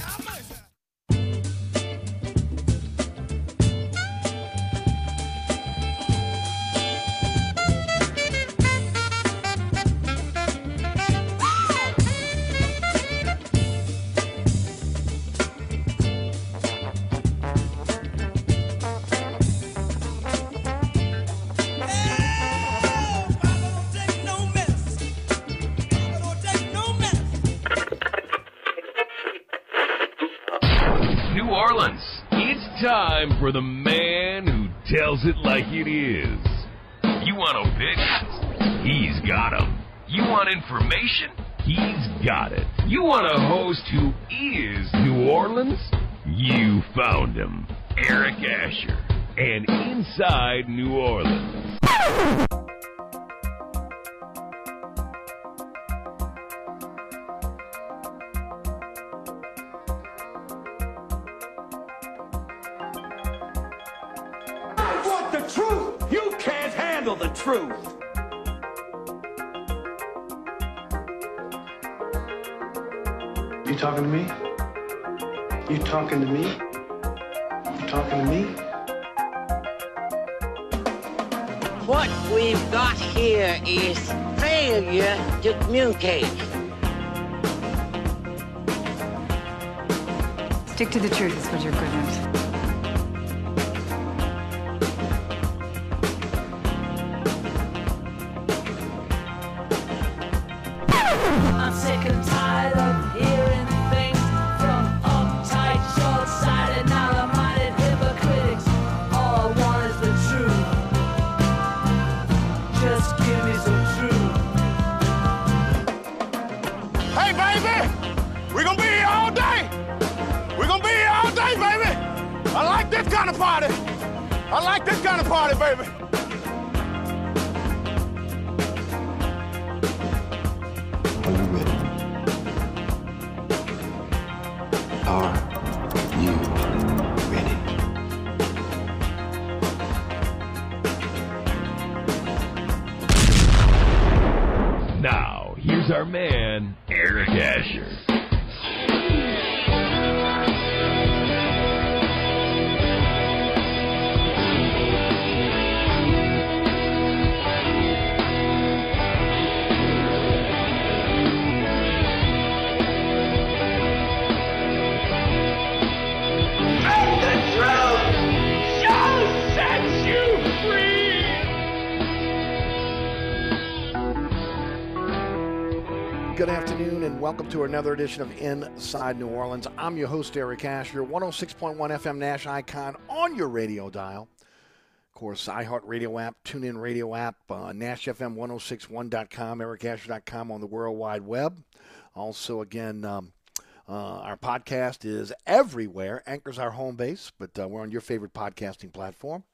New welcome to another edition of Inside New Orleans. I'm your host, Eric Asher, 106.1 FM Nash Icon on your radio dial. Of course, iHeartRadio app, TuneIn Radio app, uh, NashFM1061.com, EricAsher.com on the World Wide Web. Also, again, um, uh, our podcast is everywhere. Anchor's our home base, but uh, we're on your favorite podcasting platform.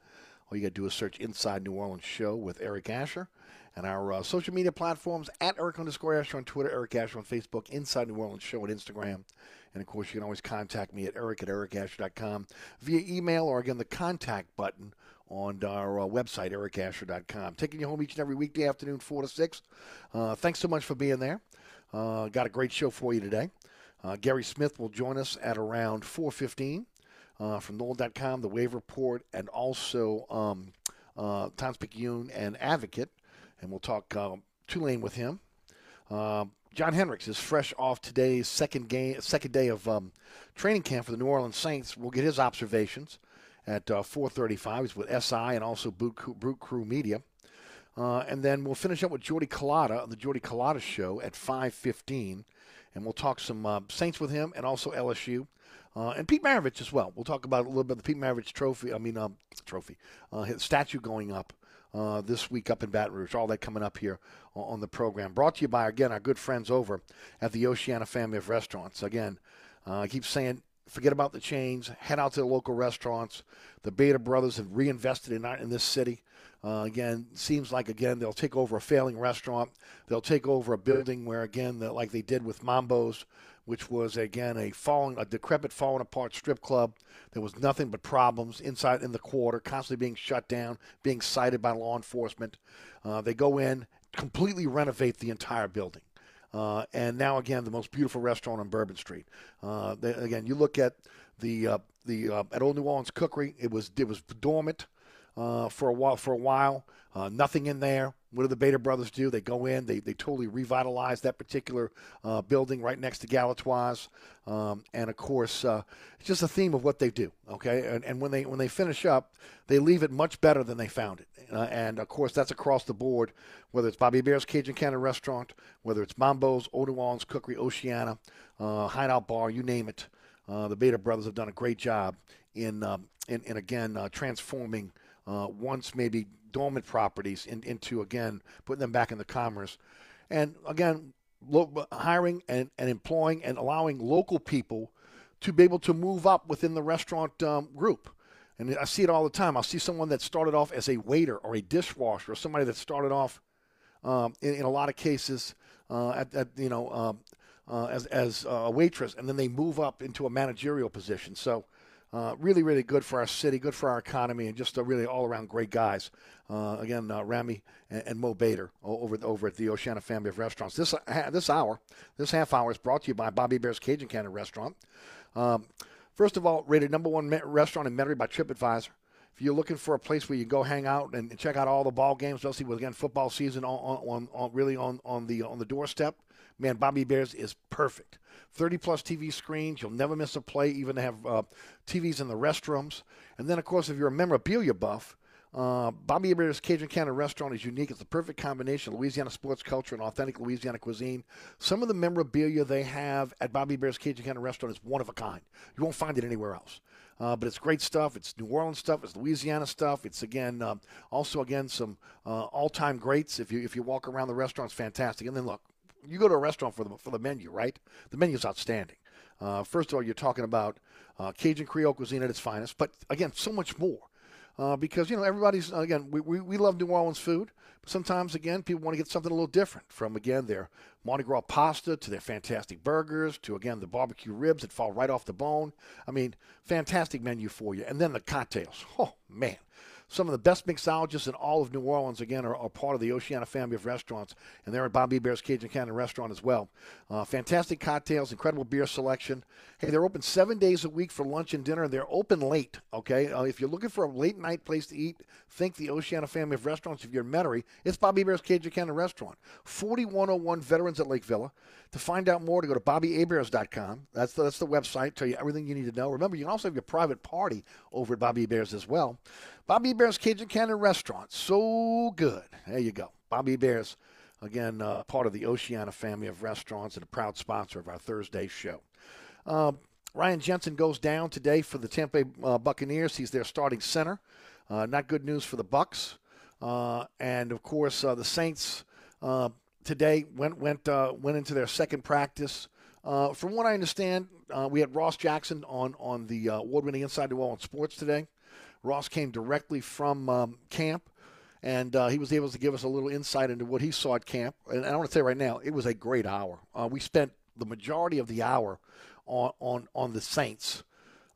All you got to do is search Inside New Orleans Show with Eric Asher. And our uh, social media platforms at Eric underscore Asher on Twitter, Eric Asher on Facebook, Inside New Orleans Show on Instagram. And of course, you can always contact me at eric at ericasher.com via email or again the contact button on our uh, website, ericasher.com. Taking you home each and every weekday afternoon, 4 to 6. Uh, thanks so much for being there. Uh, got a great show for you today. Uh, Gary Smith will join us at around 4.15 uh, from NOLA.com, the Wave Report, and also um, uh, Times Picayune and Advocate. And we'll talk um, Tulane with him. Um, John Hendricks is fresh off today's second game, second day of um, training camp for the New Orleans Saints. We'll get his observations at uh, 4:35. He's with SI and also Boot Crew, Boot Crew Media. Uh, and then we'll finish up with Jordy Culotta on the Jordy Culotta Show at 5:15, and we'll talk some uh, Saints with him and also LSU. Uh, and Pete Maravich as well. We'll talk about a little bit of the Pete Maravich trophy. I mean, um, trophy, uh, his statue going up uh, this week up in Baton Rouge. All that coming up here on, the program. Brought to you by again our good friends over at the Oceana family of restaurants. Again, Uh, I keep saying, forget about the chains. Head out to the local restaurants. The Bader Brothers have reinvested in in this city. Uh, again, seems like again they'll take over a failing restaurant. They'll take over a building where again, the, like they did with Mambo's, which was again a falling, a decrepit, falling apart strip club. There was nothing but problems inside in the quarter, constantly being shut down, being cited by law enforcement. Uh, they go in, completely renovate the entire building. Uh, and now again, the most beautiful restaurant on Bourbon Street. Uh, they, again, you look at the uh, the uh, at Old New Orleans Cookery. It was it was dormant uh, for a while. For a while, uh, nothing in there. What do the Bader brothers do? They go in. They they totally revitalize that particular uh, building right next to Galatoire's, um, and of course, uh, it's just a theme of what they do. Okay, and, and when they when they finish up, they leave it much better than they found it. Uh, and of course, that's across the board. Whether it's Bobby Hebert's Cajun Cannon Restaurant, whether it's Mambo's, Orleans Cookery, Oceana, uh, Hideout Bar, you name it. Uh, the Bader brothers have done a great job in um, in, in again uh, transforming uh, once maybe dormant properties in, into again putting them back in the commerce, and again lo- hiring and, and employing and allowing local people to be able to move up within the restaurant um, group. And I see it all the time. I'll see someone that started off as a waiter or a dishwasher or somebody that started off um, in, in, a lot of cases uh, at, at, you know um, uh, as, as a waitress, and then they move up into a managerial position. So uh, really, really good for our city, good for our economy, and just a really all around great guys. Uh, again, uh, Rami and, and, Mo Bader over over at the Oceana family of restaurants. This uh, this hour, this half hour is brought to you by Bobby Hebert's Cajun Cannon Restaurant. Um, first of all, rated number one restaurant in Metairie by TripAdvisor. If you're looking for a place where you go hang out and check out all the ball games, especially with again football season on, on, on really on, on the on the doorstep, man, Bobby Hebert's is perfect. 30 plus TV screens. You'll never miss a play, even have uh, TVs in the restrooms. And then, of course, if you're a memorabilia buff, uh, Bobby Hebert's Cajun Cannon Restaurant is unique. It's the perfect combination of Louisiana sports culture and authentic Louisiana cuisine. Some of the memorabilia they have at Bobby Hebert's Cajun Cannon Restaurant is one of a kind. You won't find it anywhere else. Uh, but it's great stuff. It's New Orleans stuff. It's Louisiana stuff. It's again, uh, also again some uh, all-time greats. If you if you walk around the restaurant, it's fantastic. And then look, you go to a restaurant for the for the menu, right? The menu is outstanding. Uh, first of all, you're talking about uh, Cajun Creole cuisine at its finest, but again, so much more. Uh, because you know everybody's again we, we, we love New Orleans food, but sometimes again people want to get something a little different from again their Mardi Gras pasta to their fantastic burgers to again the barbecue ribs that fall right off the bone. I mean, fantastic menu for you, and then the cocktails. Oh man, some of the best mixologists in all of New Orleans, again, are, are part of the Oceana family of restaurants, and they're at Bobby Hebert's Cajun Cannon Restaurant as well. Uh, fantastic cocktails, incredible beer selection. Hey, they're open seven days a week for lunch and dinner. They're open late, okay? Uh, if you're looking for a late night place to eat, think the Oceana family of restaurants. If you're in Metairie, it's Bobby Hebert's Cajun Cannon Restaurant. 4101 Veterans at Lake Villa. To find out more, to go to BobbyHeberts.com. That's the, that's the website. Tell you everything you need to know. Remember, you can also have your private party over at Bobby Hebert's as well. Bobby Hebert's Cajun Cannon Restaurant. So good. There you go. Bobby Hebert's, again, uh, part of the Oceana family of restaurants and a proud sponsor of our Thursday show. Uh, Ryan Jensen goes down today for the Tampa Bay uh, Buccaneers. He's their starting center. Uh, not good news for the Bucks. Uh, and of course, uh, the Saints today went went went into their second practice. from what I understand, we had Ross Jackson on on the award-winning Inside New Orleans Sports today. Ross came directly from um, camp, and uh, he was able to give us a little insight into what he saw at camp. And I want to say right now, it was a great hour. Uh, we spent the majority of the hour on on, on the Saints.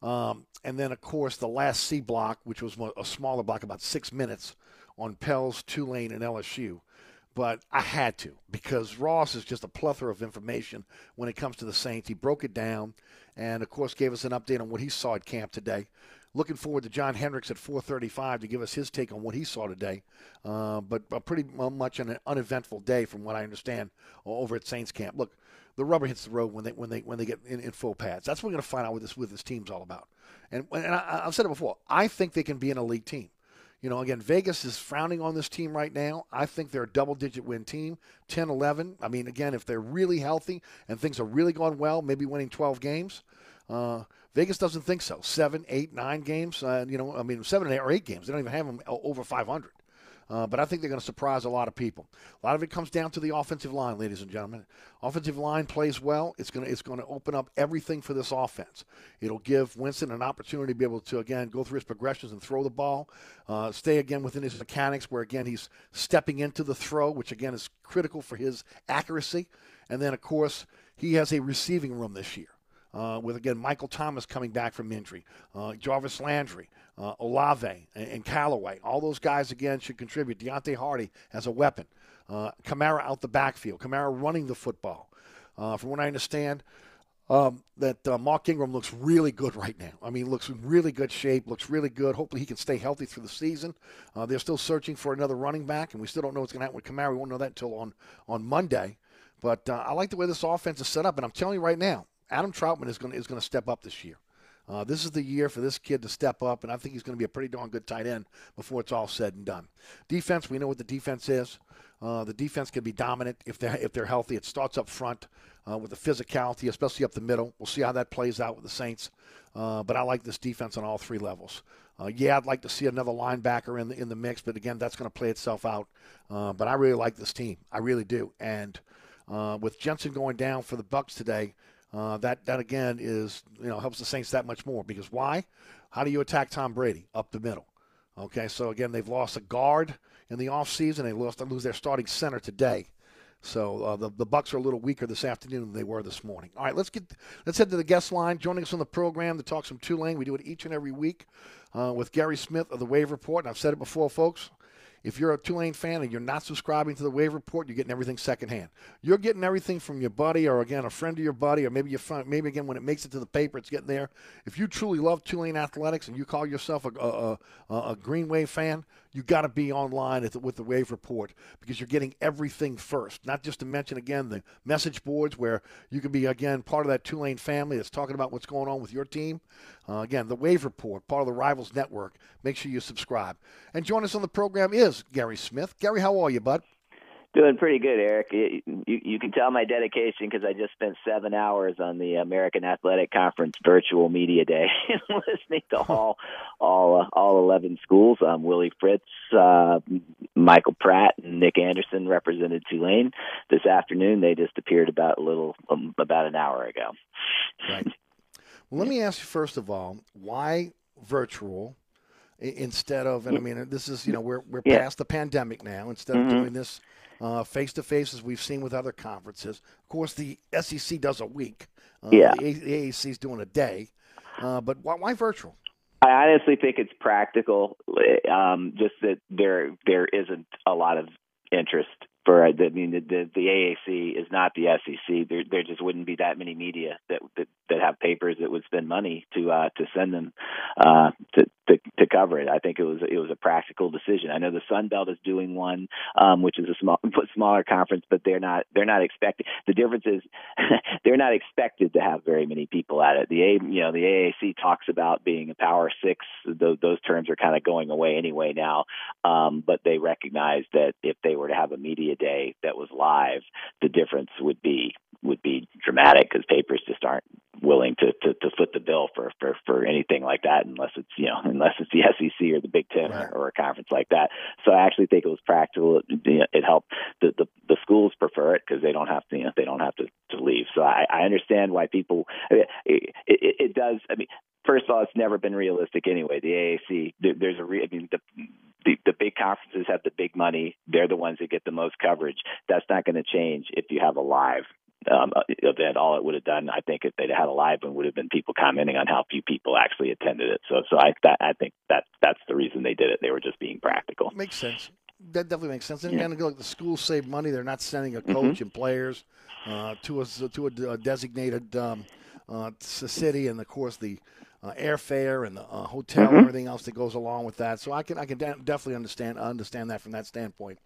Um, and then, of course, the last C block, which was a smaller block, about six minutes, on Pels, Tulane, and LSU. But I had to because Ross is just a plethora of information when it comes to the Saints. He broke it down and, of course, gave us an update on what he saw at camp today. Looking forward to John Hendricks at 4:35 to give us his take on what he saw today. Uh, but pretty much an uneventful day, from what I understand, over at Saints camp. Look, the rubber hits the road when they when they when they get in, in full pads. That's what we're going to find out what this with this team's all about. And and I, I've said it before. I think they can be an elite team. You know, again, Vegas is frowning on this team right now. I think they're a double digit win team, 10 11. I mean, again, if they're really healthy and things are really going well, maybe winning 12 games. Uh, Vegas doesn't think so. Seven, eight, nine games. Uh, you know, I mean, seven, eight, or eight games. They don't even have them over 500. Uh, but I think they're going to surprise a lot of people. A lot of it comes down to the offensive line, ladies and gentlemen. Offensive line plays well. It's going to it's going to open up everything for this offense. It'll give Winston an opportunity to be able to again go through his progressions and throw the ball, uh, stay again within his mechanics, where again he's stepping into the throw, which again is critical for his accuracy. And then of course he has a receiving room this year. Uh, with again Michael Thomas coming back from injury, uh, Jarvis Landry, uh, Olave, and, and, Callaway. All those guys again should contribute. Deonte Harty as a weapon. Uh, Kamara out the backfield. Kamara running the football. Uh, from what I understand, um, that uh, Mark Ingram looks really good right now. I mean, looks in really good shape. Looks really good. Hopefully, he can stay healthy through the season. they're still searching for another running back, and we still don't know what's going to happen with Kamara. We won't know that until on on Monday. But I like the way this offense is set up, and I'm telling you right now, Adam Trautman is going is going to step up this year. Uh, this is the year for this kid to step up, and I think he's going to be a pretty darn good tight end before it's all said and done. Defense, we know what the defense is. Uh, the defense can be dominant if they're if they're healthy. It starts up front uh, with the physicality, especially up the middle. We'll see how that plays out with the Saints. Uh, but I like this defense on all three levels. Uh, yeah, I'd like to see another linebacker in the in the mix, but again, that's going to play itself out. Uh, but I really like this team. I really do. And with Jensen going down for the Bucks today. Uh, that that again is you know helps the Saints that much more because why? How do you attack Tom Brady up the middle? Okay, so again they've lost a guard in the offseason. They lost to lose their starting center today. So uh, the the Bucks are a little weaker this afternoon than they were this morning. All right, let's get let's head to the guest line. Joining us on the program to talk some Tulane. We do it each and every week uh, with Gary Smith of the Wave Report. And I've said it before, folks. If you're a Tulane fan and you're not subscribing to the Wave Report, you're getting everything secondhand. You're getting everything from your buddy, or again, a friend of your buddy, or maybe your friend, maybe again when it makes it to the paper, it's getting there. If you truly love Tulane athletics and you call yourself a, a, a, a Green Wave fan, you got to be online the, with the Wave Report because you're getting everything first. Not just to mention again the message boards where you can be again part of that Tulane family that's talking about what's going on with your team. Uh, again, the Wave Report, part of the Rivals Network. Make sure you subscribe. And join us on the program is Gary Smith. Gary, how are you, bud? Doing pretty good, Eric. You, you can tell my dedication because I just spent seven hours on the American Athletic Conference virtual media day, listening to all all uh, all eleven schools. Um, Willie Fritz, uh, Michael Pratt, and Nick Anderson represented Tulane this afternoon. They just appeared about a little um, about an hour ago. Right. Well, let me ask you first of all, why virtual instead of? And I mean, this is you know we're we're Yeah. past the pandemic now. Instead of doing this face to face as we've seen with other conferences, of course the SEC does a week. Uh, Yeah. The, A- the AAC is doing a day. Uh, but why, why virtual? I honestly think it's practical. Um, just that there there isn't a lot of interest for. I mean, the the, the AAC is not the SEC. There there just wouldn't be that many media that that, that have papers that would spend money to uh, to send them uh, to, to to cover it. I think it was it was a practical decision. I know the Sun Belt is doing one, um, which is a small smaller conference, but they're not they're not expected. The difference is they're not expected to have very many people at it. The A you know the AAC talks about being a Power Six. Those, those terms are kind of going away anyway now, um, but they recognize that if they were to have a media day that was live, the difference would be would be dramatic because papers just aren't willing to, to to foot the bill for for for anything like that unless it's you know unless it's the SEC or the Big Ten or, or a conference like that. So I actually think it was practical. It, you know, it helped the, the the schools prefer it because they don't have to you know they don't have to to leave. So I, I understand why people it, it, it does. I mean, first of all, it's never been realistic anyway. The AAC there's a re, I mean the the, the big conferences have the big money. They're the ones that get the most coverage. That's not going to change if you have a live um, event. All it would have done, I think, if they'd had a live one, would have been people commenting on how few people actually attended it. So, so I, that, I think that that's the reason they did it. They were just being practical. Makes sense. That definitely makes sense. And Yeah. again, look, the schools save money. They're not sending a Mhm. coach and players uh, to a to a, designated um, uh, city, and of course the uh, airfare and the uh, hotel and Mhm. everything else that goes along with that. So I can I can de- definitely understand understand that from that standpoint.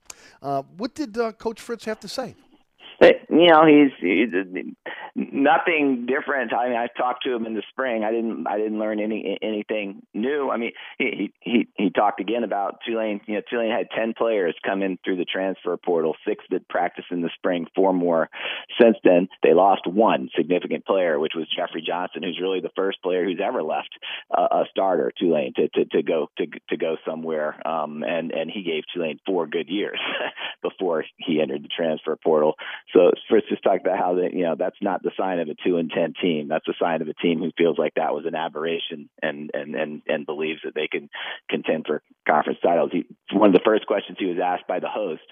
Uh, what did uh, Coach Fritz have to say? You know, he's, he's nothing different. I mean, I talked to him in the spring. I didn't, I didn't learn any anything new. I mean, he he he talked again about Tulane. You know, Tulane had ten players come in through the transfer portal, six that practiced in the spring, four more since then. They lost one significant player, which was Jeffrey Johnson, who's really the first player who's ever left uh, a starter Tulane to to to go to to go somewhere. Um, and and he gave Tulane four good years before he entered the transfer portal. So first, just talked about how that you know that's not the sign of a two and ten team. That's a sign of a team who feels like that was an aberration and and and and believes that they can contend for conference titles. He, one of the first questions he was asked by the host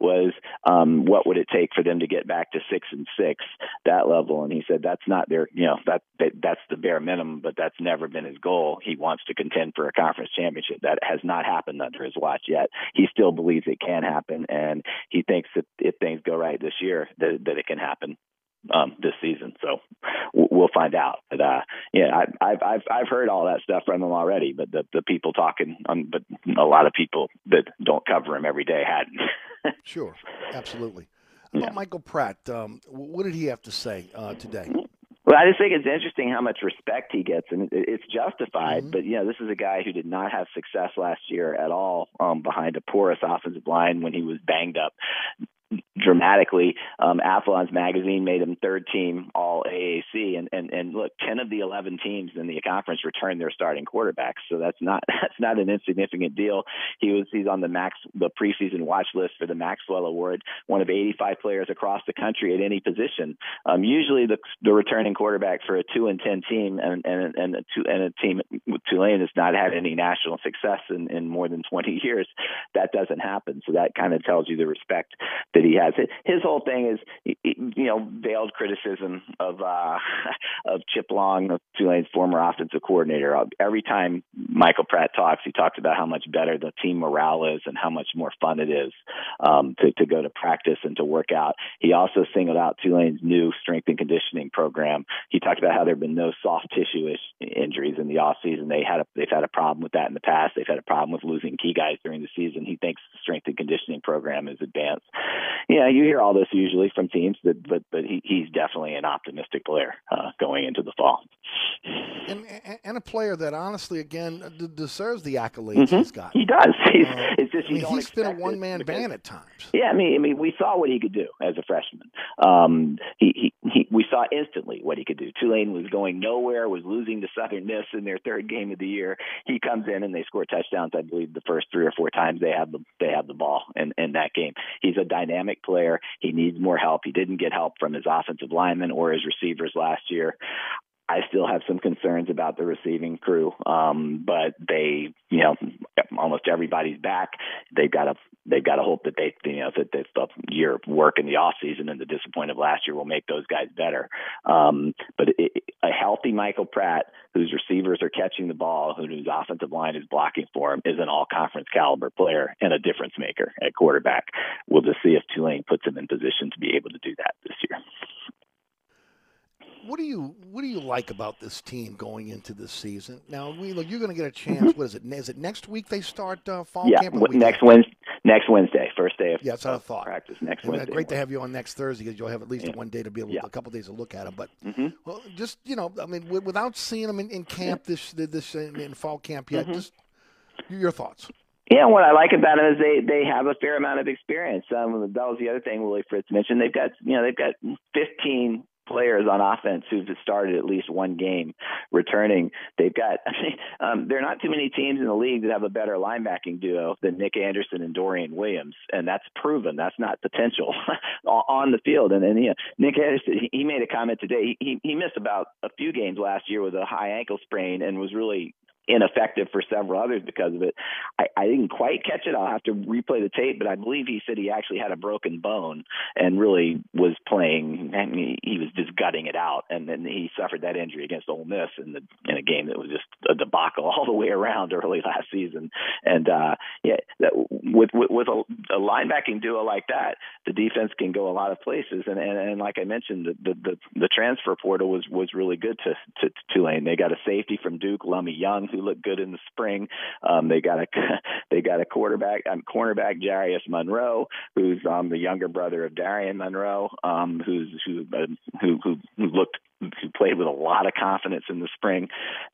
was, um, "What would it take for them to get back to six and six, that level?" And he said, "That's not their, you know, that, that that's the bare minimum, but that's never been his goal. He wants to contend for a conference championship. That has not happened under his watch yet. He still believes it can happen, and he thinks that if things go right this year, that that it can happen um, this season. So we'll find out. But uh, yeah, I, I've I've I've heard all that stuff from him already. But the the people talking, um, but a lot of people that don't cover him every day hadn't. sure, absolutely. About yeah. Michael Pratt, um, what did he have to say uh, today? Well, I just think it's interesting how much respect he gets, and it's justified. Mm-hmm. But you know, this is a guy who did not have success last year at all um, behind a porous offensive line when he was banged up dramatically. Um, Athlon's magazine made him third team All AAC, and and and look, ten of the eleven teams in the conference returned their starting quarterbacks, so that's not that's not an insignificant deal. He was he's on the max the preseason watch list for the Maxwell Award, one of 85 players across the country at any position. Um, usually, the the returning quarterback for a two and ten team and and and a, two, and a team Tulane has not had any national success in in more than 20 years. That doesn't happen, so that kind of tells you the respect that he has. His whole thing is, you know, veiled criticism of uh, of Chip Long, Tulane's former offensive coordinator. Every time Michael Pratt talks, he talks about how much better the team morale is and how much more fun it is um, to to go to practice and to work out. He also singled out Tulane's new strength and conditioning program. He talked about how there have been no soft tissue injuries in the off season. They had a they've had a problem with that in the past. They've had a problem with losing key guys during the season. He thinks the strength and conditioning program is advanced yeah, you hear all this usually from teams, that, but but he, he's definitely an optimistic player uh, going into the fall. And, and a player that honestly, again, deserves the accolades mm-hmm. he's got. He does. He's, uh, it's just I mean, he's been a one man band at times. Yeah, I mean, I mean, we saw what he could do as a freshman. Um, he, he, he, we saw instantly what he could do. Tulane was going nowhere, was losing to Southern Miss in their third game of the year. He comes in and they score touchdowns. I believe the first three or four times they have the they have the ball in, in that game. He's a dynamic player. He needs more help. He didn't get help from his offensive linemen or his receivers last year. I still have some concerns about the receiving crew, um, but they, you know, almost everybody's back. They've got to they've got to hope that they, you know, that this year of work in the off season and the disappointment of last year will make those guys better. Um, but it, a healthy Michael Pratt, whose receivers are catching the ball, whose offensive line is blocking for him, is an all conference caliber player and a difference maker at quarterback. We'll just see if Tulane puts him in position to be able to do that this year what do you what do you like about this team going into this season? Now, we look, you're going to get a chance. What is it? Is it next week they start uh, fall yeah, camp? Yeah, next Wednesday. Next Wednesday, first day of yeah, that's what I thought. practice next and Wednesday. Great to have you on next Thursday because you'll have at least yeah. one day to be able, yeah. a couple days to look at them. But mm-hmm. well, just you know, I mean, without seeing them in, in camp this this in, in fall camp yet, mm-hmm. just your thoughts. Yeah, what I like about them is they they have a fair amount of experience. Um, that was the other thing Willie Fritz mentioned. They've got you know they've got 15 players on offense who've just started at least one game returning. They've got, I mean um, there are not too many teams in the league that have a better linebacking duo than Nick Anderson and Dorian Williams, and that's proven. That's not potential on the field. And then know, Nick Anderson, he made a comment today. He he missed about a few games last year with a high ankle sprain and was really ineffective for several others because of it. I, I didn't quite catch it. I'll have to replay the tape, but I believe he said he actually had a broken bone and really was playing. I mean, he was just gutting it out, and then he suffered that injury against Ole Miss in the in a game that was just a debacle all the way around early last season. And uh, yeah, that, with with, with a, a linebacking duo like that, the defense can go a lot of places. And and, and like I mentioned, the, the the the transfer portal was was really good to to, to Tulane. They got a safety from Duke, Lummie Young who looked good in the spring. Um, they got a they got a quarterback, um, cornerback Jarius Monroe, who's um, the younger brother of Darian Monroe, um, who's who, uh, who who looked who played with a lot of confidence in the spring.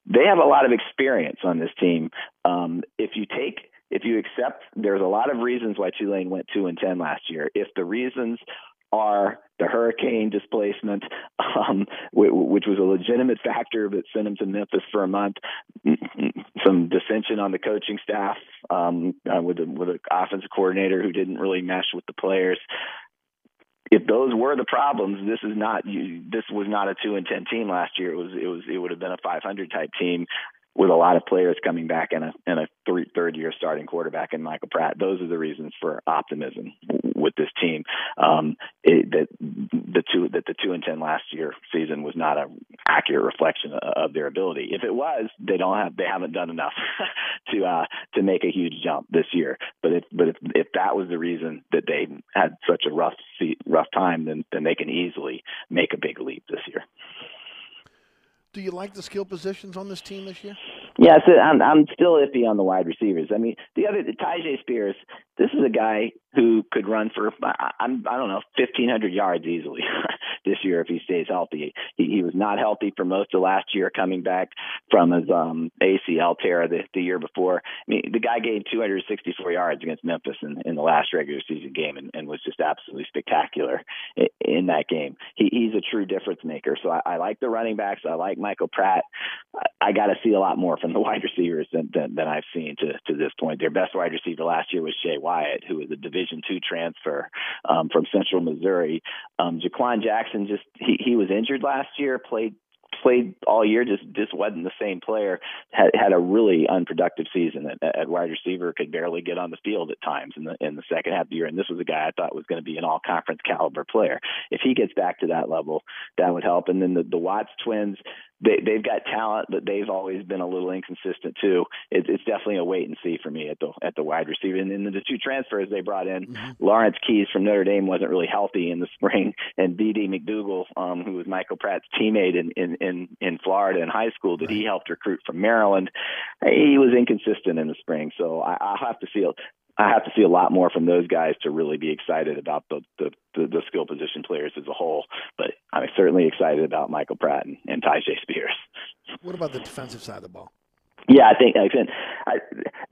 They have a lot of experience on this team. Um, if you take if you accept there's a lot of reasons why Tulane went two and ten last year. If the reasons are the hurricane displacement, um, which was a legitimate factor that sent him to Memphis for a month. Some dissension on the coaching staff um, uh, with the, with an offensive coordinator who didn't really mesh with the players. If those were the problems, this is not you, this was not a two and ten team last year. It was it was it would have been a 500 type team with a lot of players coming back and a and a three, third year starting quarterback in Michael Pratt. Those are the reasons for optimism with this team. Um, it, that the two that the two and ten last year season was not an accurate reflection of their ability. If it was, they don't have they haven't done enough to uh, to make a huge jump this year. But if but if if that was the reason that they had such a rough rough time, then then they can easily make a big leap this year. Do you like the skill positions on this team this year? Yeah, so I'm I'm still iffy on the wide receivers. I mean, the other Tyjae Spears, this is a guy who could run for I'm I don't know 1500 yards easily this year if he stays healthy. He, he was not healthy for most of last year, coming back from his um, ACL tear the, the year before. I mean, the guy gained 264 yards against Memphis in, in the last regular season game and, and was just absolutely spectacular in, that game. He, he's a true difference maker. So I, I like the running backs. I like Michael Pratt. I, I got to see a lot more from the wide receivers than, than, than I've seen to, to this point. Their best wide receiver last year was Shae Wyatt, who was a Division two transfer um, from Central Missouri. Um, Jha'Quan Jackson just he, he was injured last year, played played all year, just just wasn't the same player. Had had a really unproductive season at, at wide receiver, could barely get on the field at times in the in the second half of the year. And this was a guy I thought was going to be an all conference caliber player. If he gets back to that level, that would help. And then the the Watts twins, they they've got talent, but they've always been a little inconsistent too. It, it's definitely a wait and see for me at the at the wide receiver. And then the two transfers they brought in, mm-hmm. Lawrence Keys from Notre Dame wasn't really healthy in the spring, and D.D. McDougal, um, who was Michael Pratt's teammate in in in, in Florida in high school, that right. he helped recruit from Maryland, he was inconsistent in the spring. So I, I'll have to see I have to see a lot more from those guys to really be excited about the the, the, the skill position players as a whole. But I'm certainly excited about Michael Pratt and, and Tyjae Spears. What about the defensive side of the ball? Yeah, I think I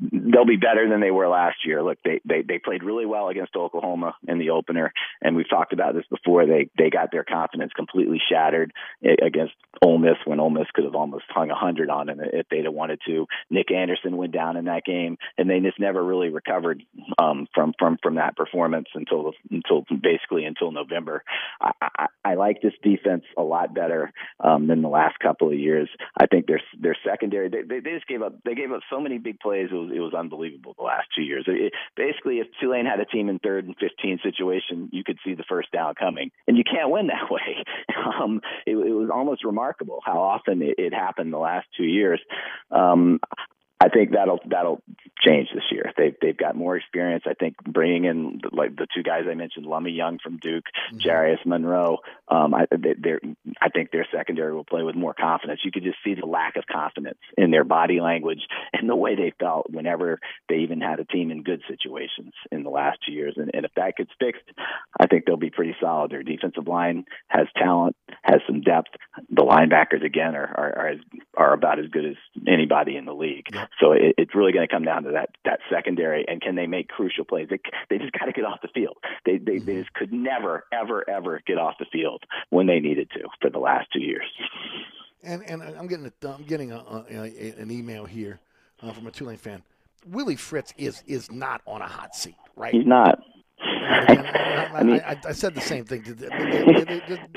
they'll be better than they were last year. Look, they, they they played really well against Oklahoma in the opener, and we've talked about this before. They they got their confidence completely shattered against Ole Miss when Ole Miss could have almost hung a hundred on them if they'd have wanted to. Nick Anderson went down in that game, and they just never really recovered um, from from from that performance until until basically until November. I, I, I like this defense a lot better um, than the last couple of years. I think their their secondary they, they, they just gave up. They gave up so many big plays. It was it was unbelievable the last two years. It, basically, if Tulane had a team in third and fifteen situation, you could see the first down coming, and you can't win that way. Um, it, it was almost remarkable how often it, it happened the last two years. Um, I think that'll that'll change this year. They've they've got more experience. I think bringing in like the two guys I mentioned, Lummie Young from Duke, mm-hmm. Jarius Monroe. Um, I they're I think their secondary will play with more confidence. You could just see the lack of confidence in their body language and the way they felt whenever they even had a team in good situations in the last two years. And, and if that gets fixed, I think they'll be pretty solid. Their defensive line has talent, has some depth. The linebackers again are are are, as, are about as good as anybody in the league. Yeah. So it, it's really going to come down to that that secondary and can they make crucial plays? They, they just got to get off the field. They they, mm-hmm. they just could never ever ever get off the field when they needed to for the last two years. And and I'm getting a, I'm getting a, a, an email here uh, from a Tulane fan. Willie Fritz is is not on a hot seat, right? He's not. I, I, mean, I, I, said the same thing.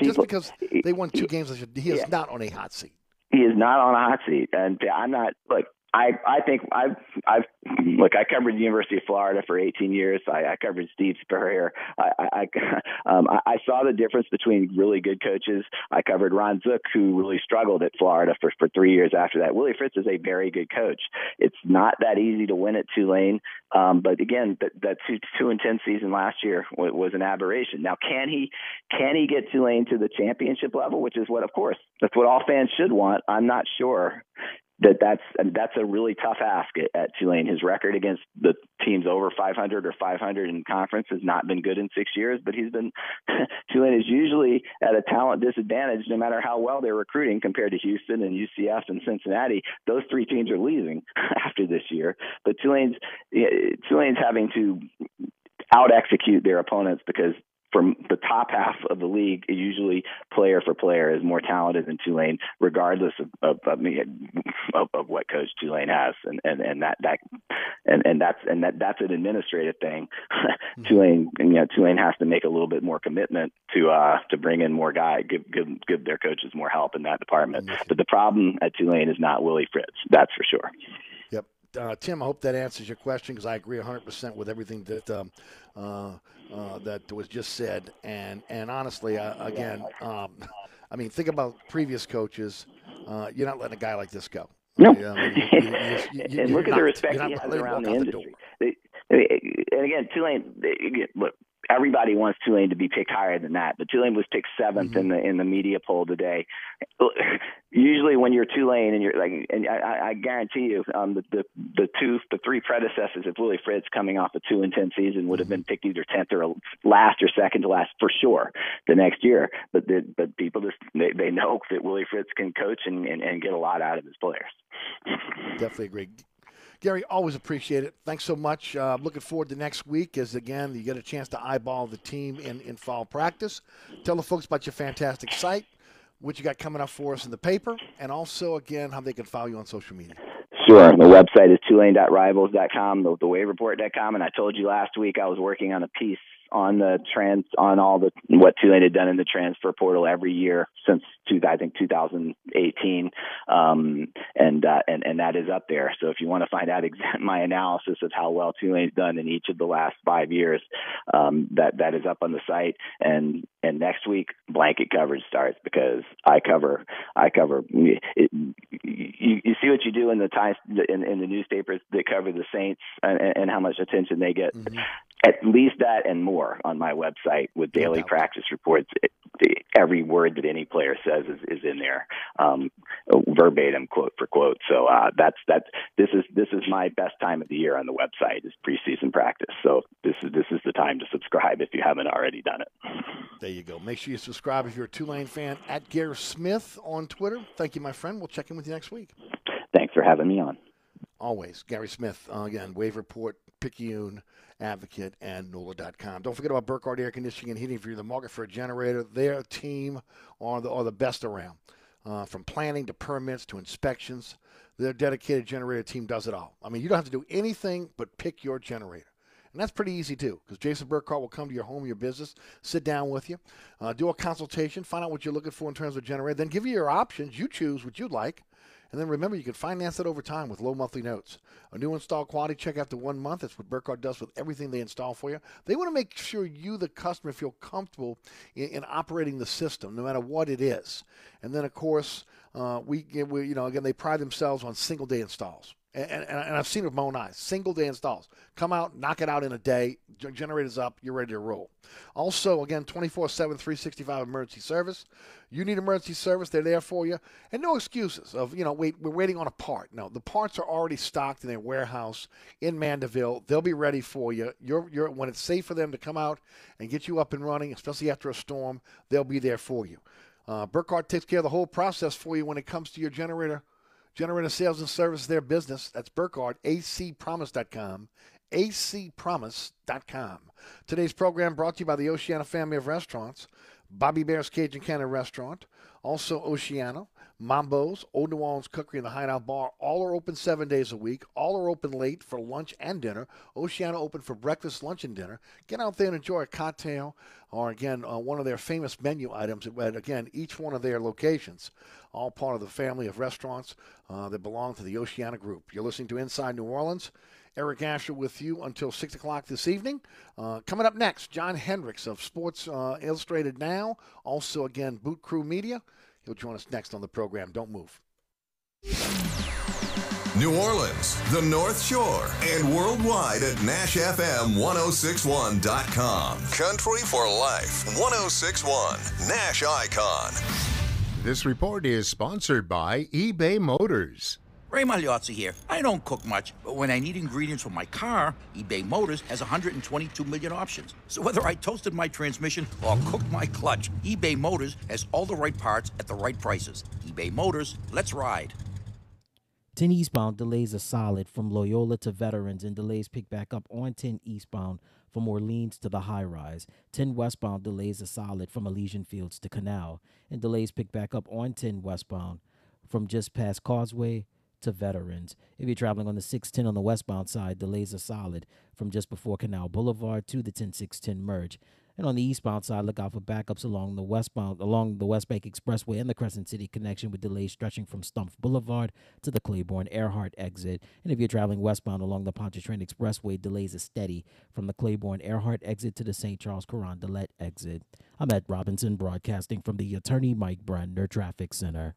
Just because they won two games, he is yeah. not on a hot seat. He is not on a hot seat, and I'm not. Look, I I think I've I've look I covered the University of Florida for 18 years. I, I covered Steve Spurrier. I I, um, I I saw the difference between really good coaches. I covered Ron Zook, who really struggled at Florida for for three years after that. Willie Fritz is a very good coach. It's not that easy to win at Tulane, um, but again, that that two two and ten season last year was, was an aberration. Now, can he can he get Tulane to the championship level, which is what, of course, that's what all fans should want. I'm not sure that that's that's a really tough ask at, at Tulane. His record against the teams over 500 or 500 in conference has not been good in six years, but he's been Tulane is usually at a talent disadvantage no matter how well they're recruiting compared to Houston and UCF and Cincinnati. Those three teams are leaving after this year, but Tulane's eh, Tulane's having to out execute their opponents because from the top half of the league, usually player for player is more talented than Tulane, regardless of of, of, of, of what coach Tulane has, and and and that that and and that's and that that's an administrative thing. Tulane, you know, Tulane has to make a little bit more commitment to uh to bring in more guy, give give give their coaches more help in that department. But the problem at Tulane is not Willie Fritz, that's for sure. Yep. Uh, Tim, I hope that answers your question because I agree 100% with everything that um, uh, uh, that was just said. And and honestly, uh, again, um, I mean, think about previous coaches. Uh, you're not letting a guy like this go. No. You I mean, you- you- and look at the respect he has around the industry. They, and again, Tulane. They, look, everybody wants Tulane to be picked higher than that, but Tulane was picked 7th in the in the media poll today. Usually, when you're Tulane and you're like, and I, I- I guarantee you, um, the, the the two the three predecessors of Willie Fritz coming off a two and ten season would have been picked either tenth or last or second to last for sure the next year. But the, but people just they, they know that Willie Fritz can coach and, and, and get a lot out of his players. Definitely agree. Gary, always appreciate it. Thanks so much. Uh, looking forward to next week as, again, you get a chance to eyeball the team in, in fall practice. Tell the folks about your fantastic site, what you got coming up for us in the paper, and also, again, how they can follow you on social media. Sure. The website is tulane.rivals.com, the, the wavereport.com. And I told you last week I was working on a piece on the trans, on all the, what Tulane had done in the transfer portal every year since two, I think 2018. Um, and, uh, and, and that is up there. So if you want to find out my analysis of how well Tulane's done in each of the last five years, um, that, that is up on the site. And, and next week blanket coverage starts because I cover, I cover, it, you, you see what you do in the times in, in the newspapers that cover the Saints and, and how much attention they get. At least that and more on my website with daily practice reports. It, every word that any player says is, is in there, um, verbatim, quote for quote. So uh, that's that's this is this is my best time of the year on the website is preseason practice. So this is this is the time to subscribe if you haven't already done it. There you go. Make sure you subscribe if you're a Tulane fan at Gary Smith on Twitter. Thank you, my friend. We'll check in with you next week. Thanks for having me on. Always. Gary Smith, uh, again, Wave Report, Picayune, Advocate, and NOLA.com. Don't forget about Burkhardt Air Conditioning and Heating. If you're in the market for a generator, their team are the, are the best around. Uh, from planning to permits to inspections, their dedicated generator team does it all. I mean, you don't have to do anything but pick your generator. And that's pretty easy too, because Jason Burkhardt will come to your home, your business, sit down with you, uh, do a consultation, find out what you're looking for in terms of generator, then give you your options. You choose what you'd like. And then remember, you can finance it over time with low monthly notes. A new install quality check after one month. That's what Burkhardt does with everything they install for you. They want to make sure you, the customer, feel comfortable in, in operating the system, no matter what it is. And then, of course, uh, we, we, you know, again, they pride themselves on single day installs. And, and, and I've seen it with my own eyes. Single day installs. Come out, knock it out in a day. Generator's up. You're ready to roll. Also, again, 24 7, 365 emergency service. You need emergency service, they're there for you. And no excuses of, you know, wait, we're waiting on a part. No, the parts are already stocked in their warehouse in Mandeville. They'll be ready for you. You're, you're, when it's safe for them to come out and get you up and running, especially after a storm, they'll be there for you. Uh, Burkhardt takes care of the whole process for you when it comes to your generator Generator Sales and Service, their business. That's Burkhardt, acpromise.com, acpromise.com. Today's program brought to you by the Oceana family of restaurants, Bobby Hebert's Cajun Cannon Restaurant, also Oceana, Mambo's, Old New Orleans Cookery, and the Hideout Bar. All are open seven days a week. All are open late for lunch and dinner. Oceana open for breakfast, lunch, and dinner. Get out there and enjoy a cocktail or, again, uh, one of their famous menu items at, again, each one of their locations. All part of the family of restaurants uh, that belong to the Oceana Group. You're listening to Inside New Orleans. Eric Asher with you until 6 o'clock this evening. Uh, coming up next, John Hendricks of Sports uh, Illustrated Now. Also, again, Boot Crew Media. He'll join us next on the program. Don't move. New Orleans, the North Shore, and worldwide at NashFM1061.com. Country for Life 1061, Nash Icon. This report is sponsored by eBay Motors. Ray Magliozzi here. I don't cook much, but when I need ingredients for my car, eBay Motors has 122 million options. So whether I toasted my transmission or cooked my clutch, eBay Motors has all the right parts at the right prices. eBay Motors, let's ride. 10 eastbound delays are solid from Loyola to Veterans, and delays pick back up on 10 eastbound from Orleans to the high rise. 10 westbound delays are solid from Elysian Fields to Canal, and delays pick back up on 10 westbound from just past Causeway to Veterans. If you're traveling on the 610 on the westbound side, delays are solid from just before Canal Boulevard to the 10610 merge. And on the eastbound side, look out for backups along the westbound along the West Bank Expressway and the Crescent City connection with delays stretching from Stumpf Boulevard to the Claiborne Earhart exit. And if you're traveling westbound along the Pontchartrain Expressway, delays are steady from the Claiborne Earhart exit to the St. Charles Carondelet exit. I'm Ed Robinson, broadcasting from the Attorney Mike Brandner Traffic Center.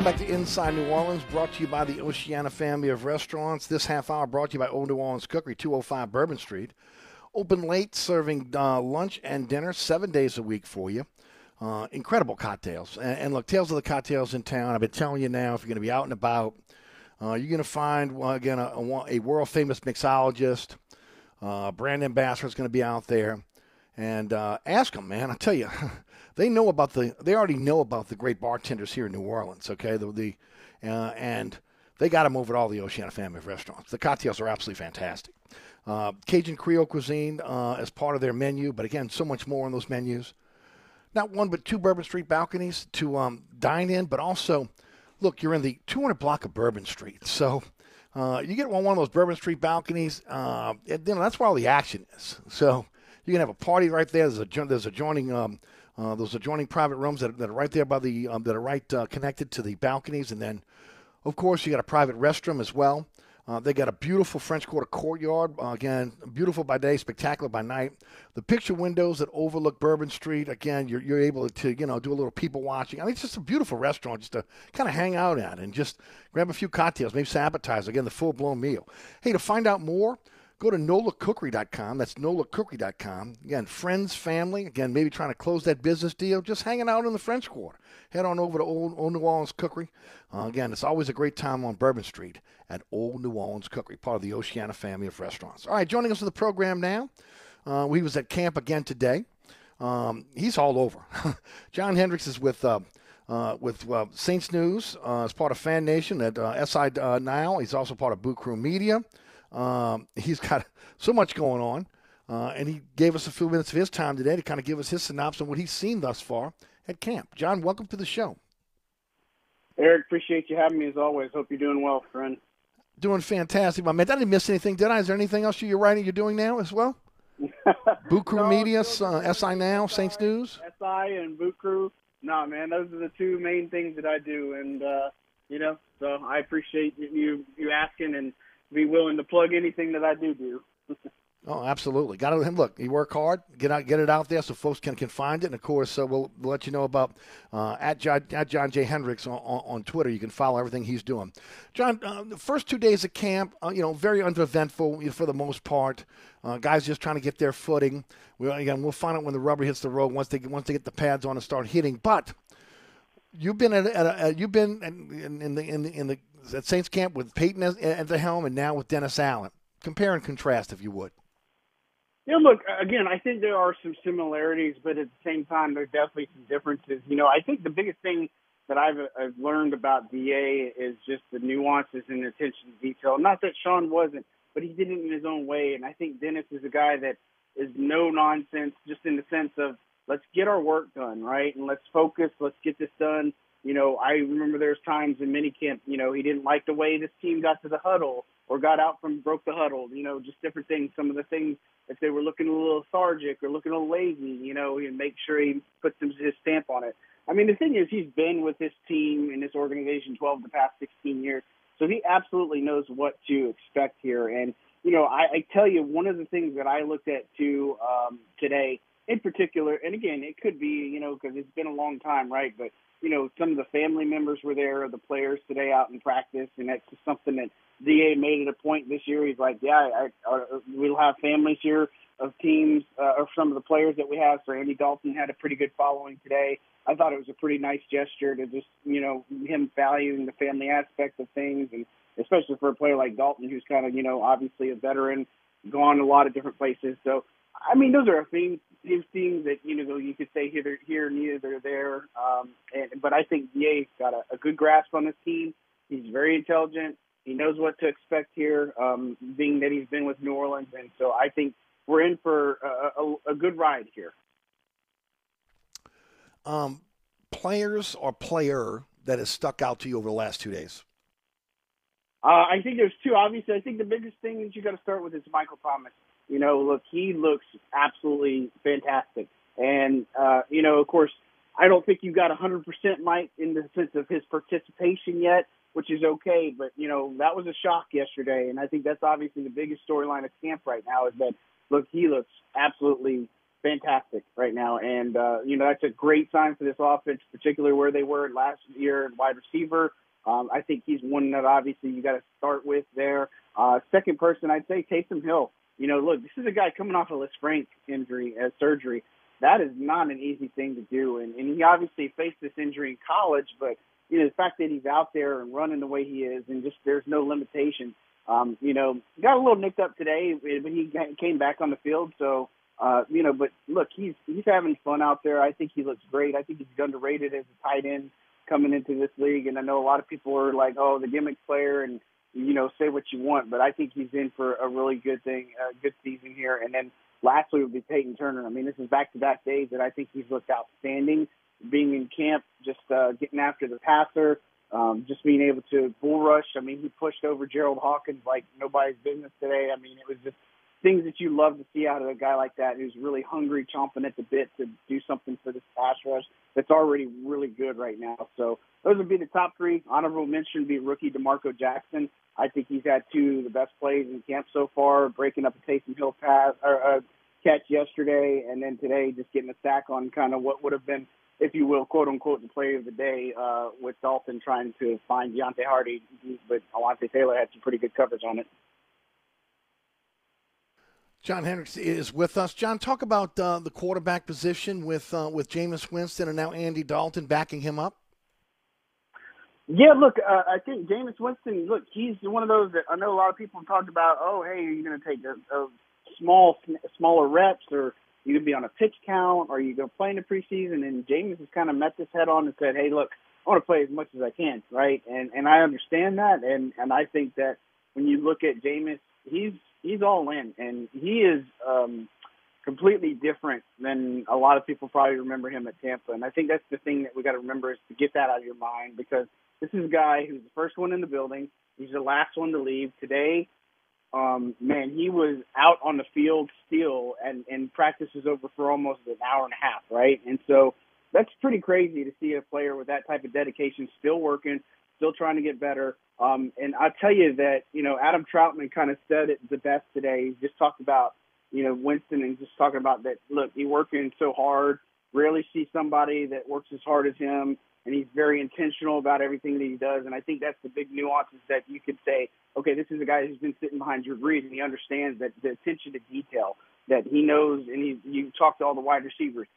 Welcome back to Inside New Orleans, brought to you by the Oceana family of restaurants. This half hour brought to you by Old New Orleans Cookery, 205 Bourbon Street. Open late, serving uh, lunch and dinner seven days a week for you. Uh, incredible cocktails. And, and, look, Tales of the Cocktails in town. I've been telling you now, if you're going to be out and about, uh, you're going to find, well, again, a, a, a world famous mixologist. Uh, brand ambassador is going to be out there. And uh, ask them, man. I tell you. they know about the they already know about the great bartenders here in New Orleans. Okay, the, the uh, and they got them over at all the Oceana family of restaurants. The cocktails are absolutely fantastic. Uh, Cajun Creole cuisine uh, as part of their menu, but again, so much more on those menus. Not one but two Bourbon Street balconies to um, dine in, but also, look, you're in the 200 block of Bourbon Street, so. Uh, you get on one of those Bourbon Street balconies, uh, and, you know, that's where all the action is. So you can have a party right there. There's a there's adjoining um, uh, those adjoining private rooms that, that, are right there by the um, that are right uh, connected to the balconies, and then, of course, you got a private restroom as well. Uh, they got a beautiful French Quarter courtyard. Uh, again, beautiful by day, spectacular by night. The picture windows that overlook Bourbon Street. Again, you're, you're able to you know do a little people watching. I mean, it's just a beautiful restaurant just to kind of hang out at and just grab a few cocktails, maybe some appetizers. Again, the full blown meal. Hey, to find out more. Go to nolacookery.com. That's nolacookery.com. Again, friends, family. Again, maybe trying to close that business deal. Just hanging out in the French Quarter. Head on over to Old, Old New Orleans Cookery. Uh, again, it's always a great time on Bourbon Street at Old New Orleans Cookery, part of the Oceana family of restaurants. All right, joining us for the program now. Uh, he was at camp again today. Um, he's all over. John Hendrix is with. Uh, uh, with uh, Saints News uh, as part of Fan Nation at uh, SI uh, now. He's also part of Boot Krewe Media. Um, he's got so much going on, uh, and he gave us a few minutes of his time today to kind of give us his synopsis on what he's seen thus far at camp. John, welcome to the show. Eric, appreciate you having me as always. Hope you're doing well, friend. Doing fantastic, my man. I didn't miss anything, did I? Is there anything else you're writing you're doing now as well? Boot Krewe No, Media, uh, SI Now, Saints News. SI and Boot Krewe. Nah, man, those are the two main things that I do, and uh, you know, so I appreciate you you asking and be willing to plug anything that I do do. Oh, absolutely. Got to look. You work hard, get out, get it out there so folks can, can find it. And of course, uh, we'll, we'll let you know about uh, at John, at John J Hendrix on, on, on Twitter. You can follow everything he's doing. John, uh, the first two days of camp, uh, you know, very uneventful for the most part. Uh, guys just trying to get their footing. We, again, we'll find out when the rubber hits the road once they once they get the pads on and start hitting. But you've been at, at, a, you've been in, in the in the in the at Saints camp with Payton at, at the helm, and now with Dennis Allen. Compare and contrast, if you would. Yeah, look, again, I think there are some similarities, but at the same time, there's definitely some differences. You know, I think the biggest thing that I've, I've learned about DA is just the nuances and attention to detail. Not that Sean wasn't, but he did it in his own way. And I think Dennis is a guy that is no nonsense, just in the sense of let's get our work done, right? And let's focus, let's get this done. You know, I remember there's times in minicamp, you know, he didn't like the way this team got to the huddle or got out from broke the huddle, you know, just different things. Some of the things if they were looking a little lethargic or looking a little lazy, you know, and make sure he puts his stamp on it. I mean, the thing is, he's been with this team and this organization 12 the past 16 years, so he absolutely knows what to expect here. And you know, I, I tell you, one of the things that I looked at too um, today, in particular, and again, it could be, you know, because it's been a long time, right? But you know, some of the family members were there, the players today out in practice, and that's just something that Da made it a point this year. He's like, yeah, I, I, we'll have families here of teams uh, or some of the players that we have. So Andy Dalton had a pretty good following today. I thought it was a pretty nice gesture to just, you know, him valuing the family aspect of things, and especially for a player like Dalton, who's kind of, you know, obviously a veteran, gone a lot of different places. So, I mean, those are things, these things that you know you could say here, here, neither there. Um, and but I think DA's got a, a good grasp on this team. He's very intelligent. He knows what to expect here, um, being that he's been with New Orleans, and so I think we're in for a, a, a good ride here. Um, players or player that has stuck out to you over the last two days? Uh, I think there's two. Obviously, I think the biggest thing that you got to start with is Michael Thomas. You know, look, he looks absolutely fantastic, and uh, you know, of course, I don't think you've got 100% Mike in the sense of his participation yet, which is okay. But you know, that was a shock yesterday, and I think that's obviously the biggest storyline of camp right now is that look, he looks absolutely fantastic right now, and uh, you know that's a great sign for this offense, particularly where they were last year at wide receiver. Um, I think he's one that obviously you got to start with there. Uh, second person, I'd say Taysom Hill. You know, look, this is a guy coming off a Les Frank injury, uh, surgery. That is not an easy thing to do, and, and he obviously faced this injury in college, but you know the fact that he's out there and running the way he is, and just there's no limitation. Um, you know, got a little nicked up today, but he came back on the field. So, uh, you know, but look, he's he's having fun out there. I think he looks great. I think he's underrated as a tight end coming into this league. And I know a lot of people are like, oh, the gimmick player, and you know, say what you want, but I think he's in for a really good thing, a good season here. And then lastly would be Payton Turner. I mean, this is back-to-back days that I think he's looked outstanding. Being in camp, just uh, getting after the passer, um, just being able to bull rush. I mean, he pushed over Jerald Hawkins like nobody's business today. I mean, it was just things that you love to see out of a guy like that who's really hungry, chomping at the bit to do something for this pass rush that's already really good right now. So those would be the top three. Honorable mention would be rookie D'Marco Jackson. I think he's had two of the best plays in camp so far, breaking up a Taysom Hill pass or uh, catch yesterday, and then today just getting a sack on kind of what would have been, if you will, quote unquote, the play of the day uh, with Dalton trying to find Deonte Harty, but Alontae Taylor had some pretty good coverage on it. John Hendrix is with us. John, talk about uh, the quarterback position with uh, with Jameis Winston and now Andy Dalton backing him up. Yeah, look, uh, I think Jameis Winston. Look, he's one of those that I know a lot of people have talked about. Oh, hey, are you going to take a, a small, smaller reps, or you going to be on a pitch count, or are you going to play in the preseason? And Jameis has kind of met this head on and said, hey, look, I want to play as much as I can, right? And and I understand that, and and I think that when you look at Jameis, he's he's all in, and he is um, completely different than a lot of people probably remember him at Tampa. And I think that's the thing that we got to remember is to get that out of your mind because this is a guy who's the first one in the building. He's the last one to leave today. Um, man, he was out on the field still, and and practice was over for almost an hour and a half, right? And so that's pretty crazy to see a player with that type of dedication still working, still trying to get better. Um, and I tell you that, you know, Adam Trautman kind of said it the best today. He just talked about, you know, Winston and just talking about that, look, he's working so hard, rarely see somebody that works as hard as him, and he's very intentional about everything that he does. And I think that's the big nuances that you could say, okay, this is a guy who's been sitting behind Drew Brees, and he understands that the attention to detail, that he knows, and he, you talk to all the wide receivers.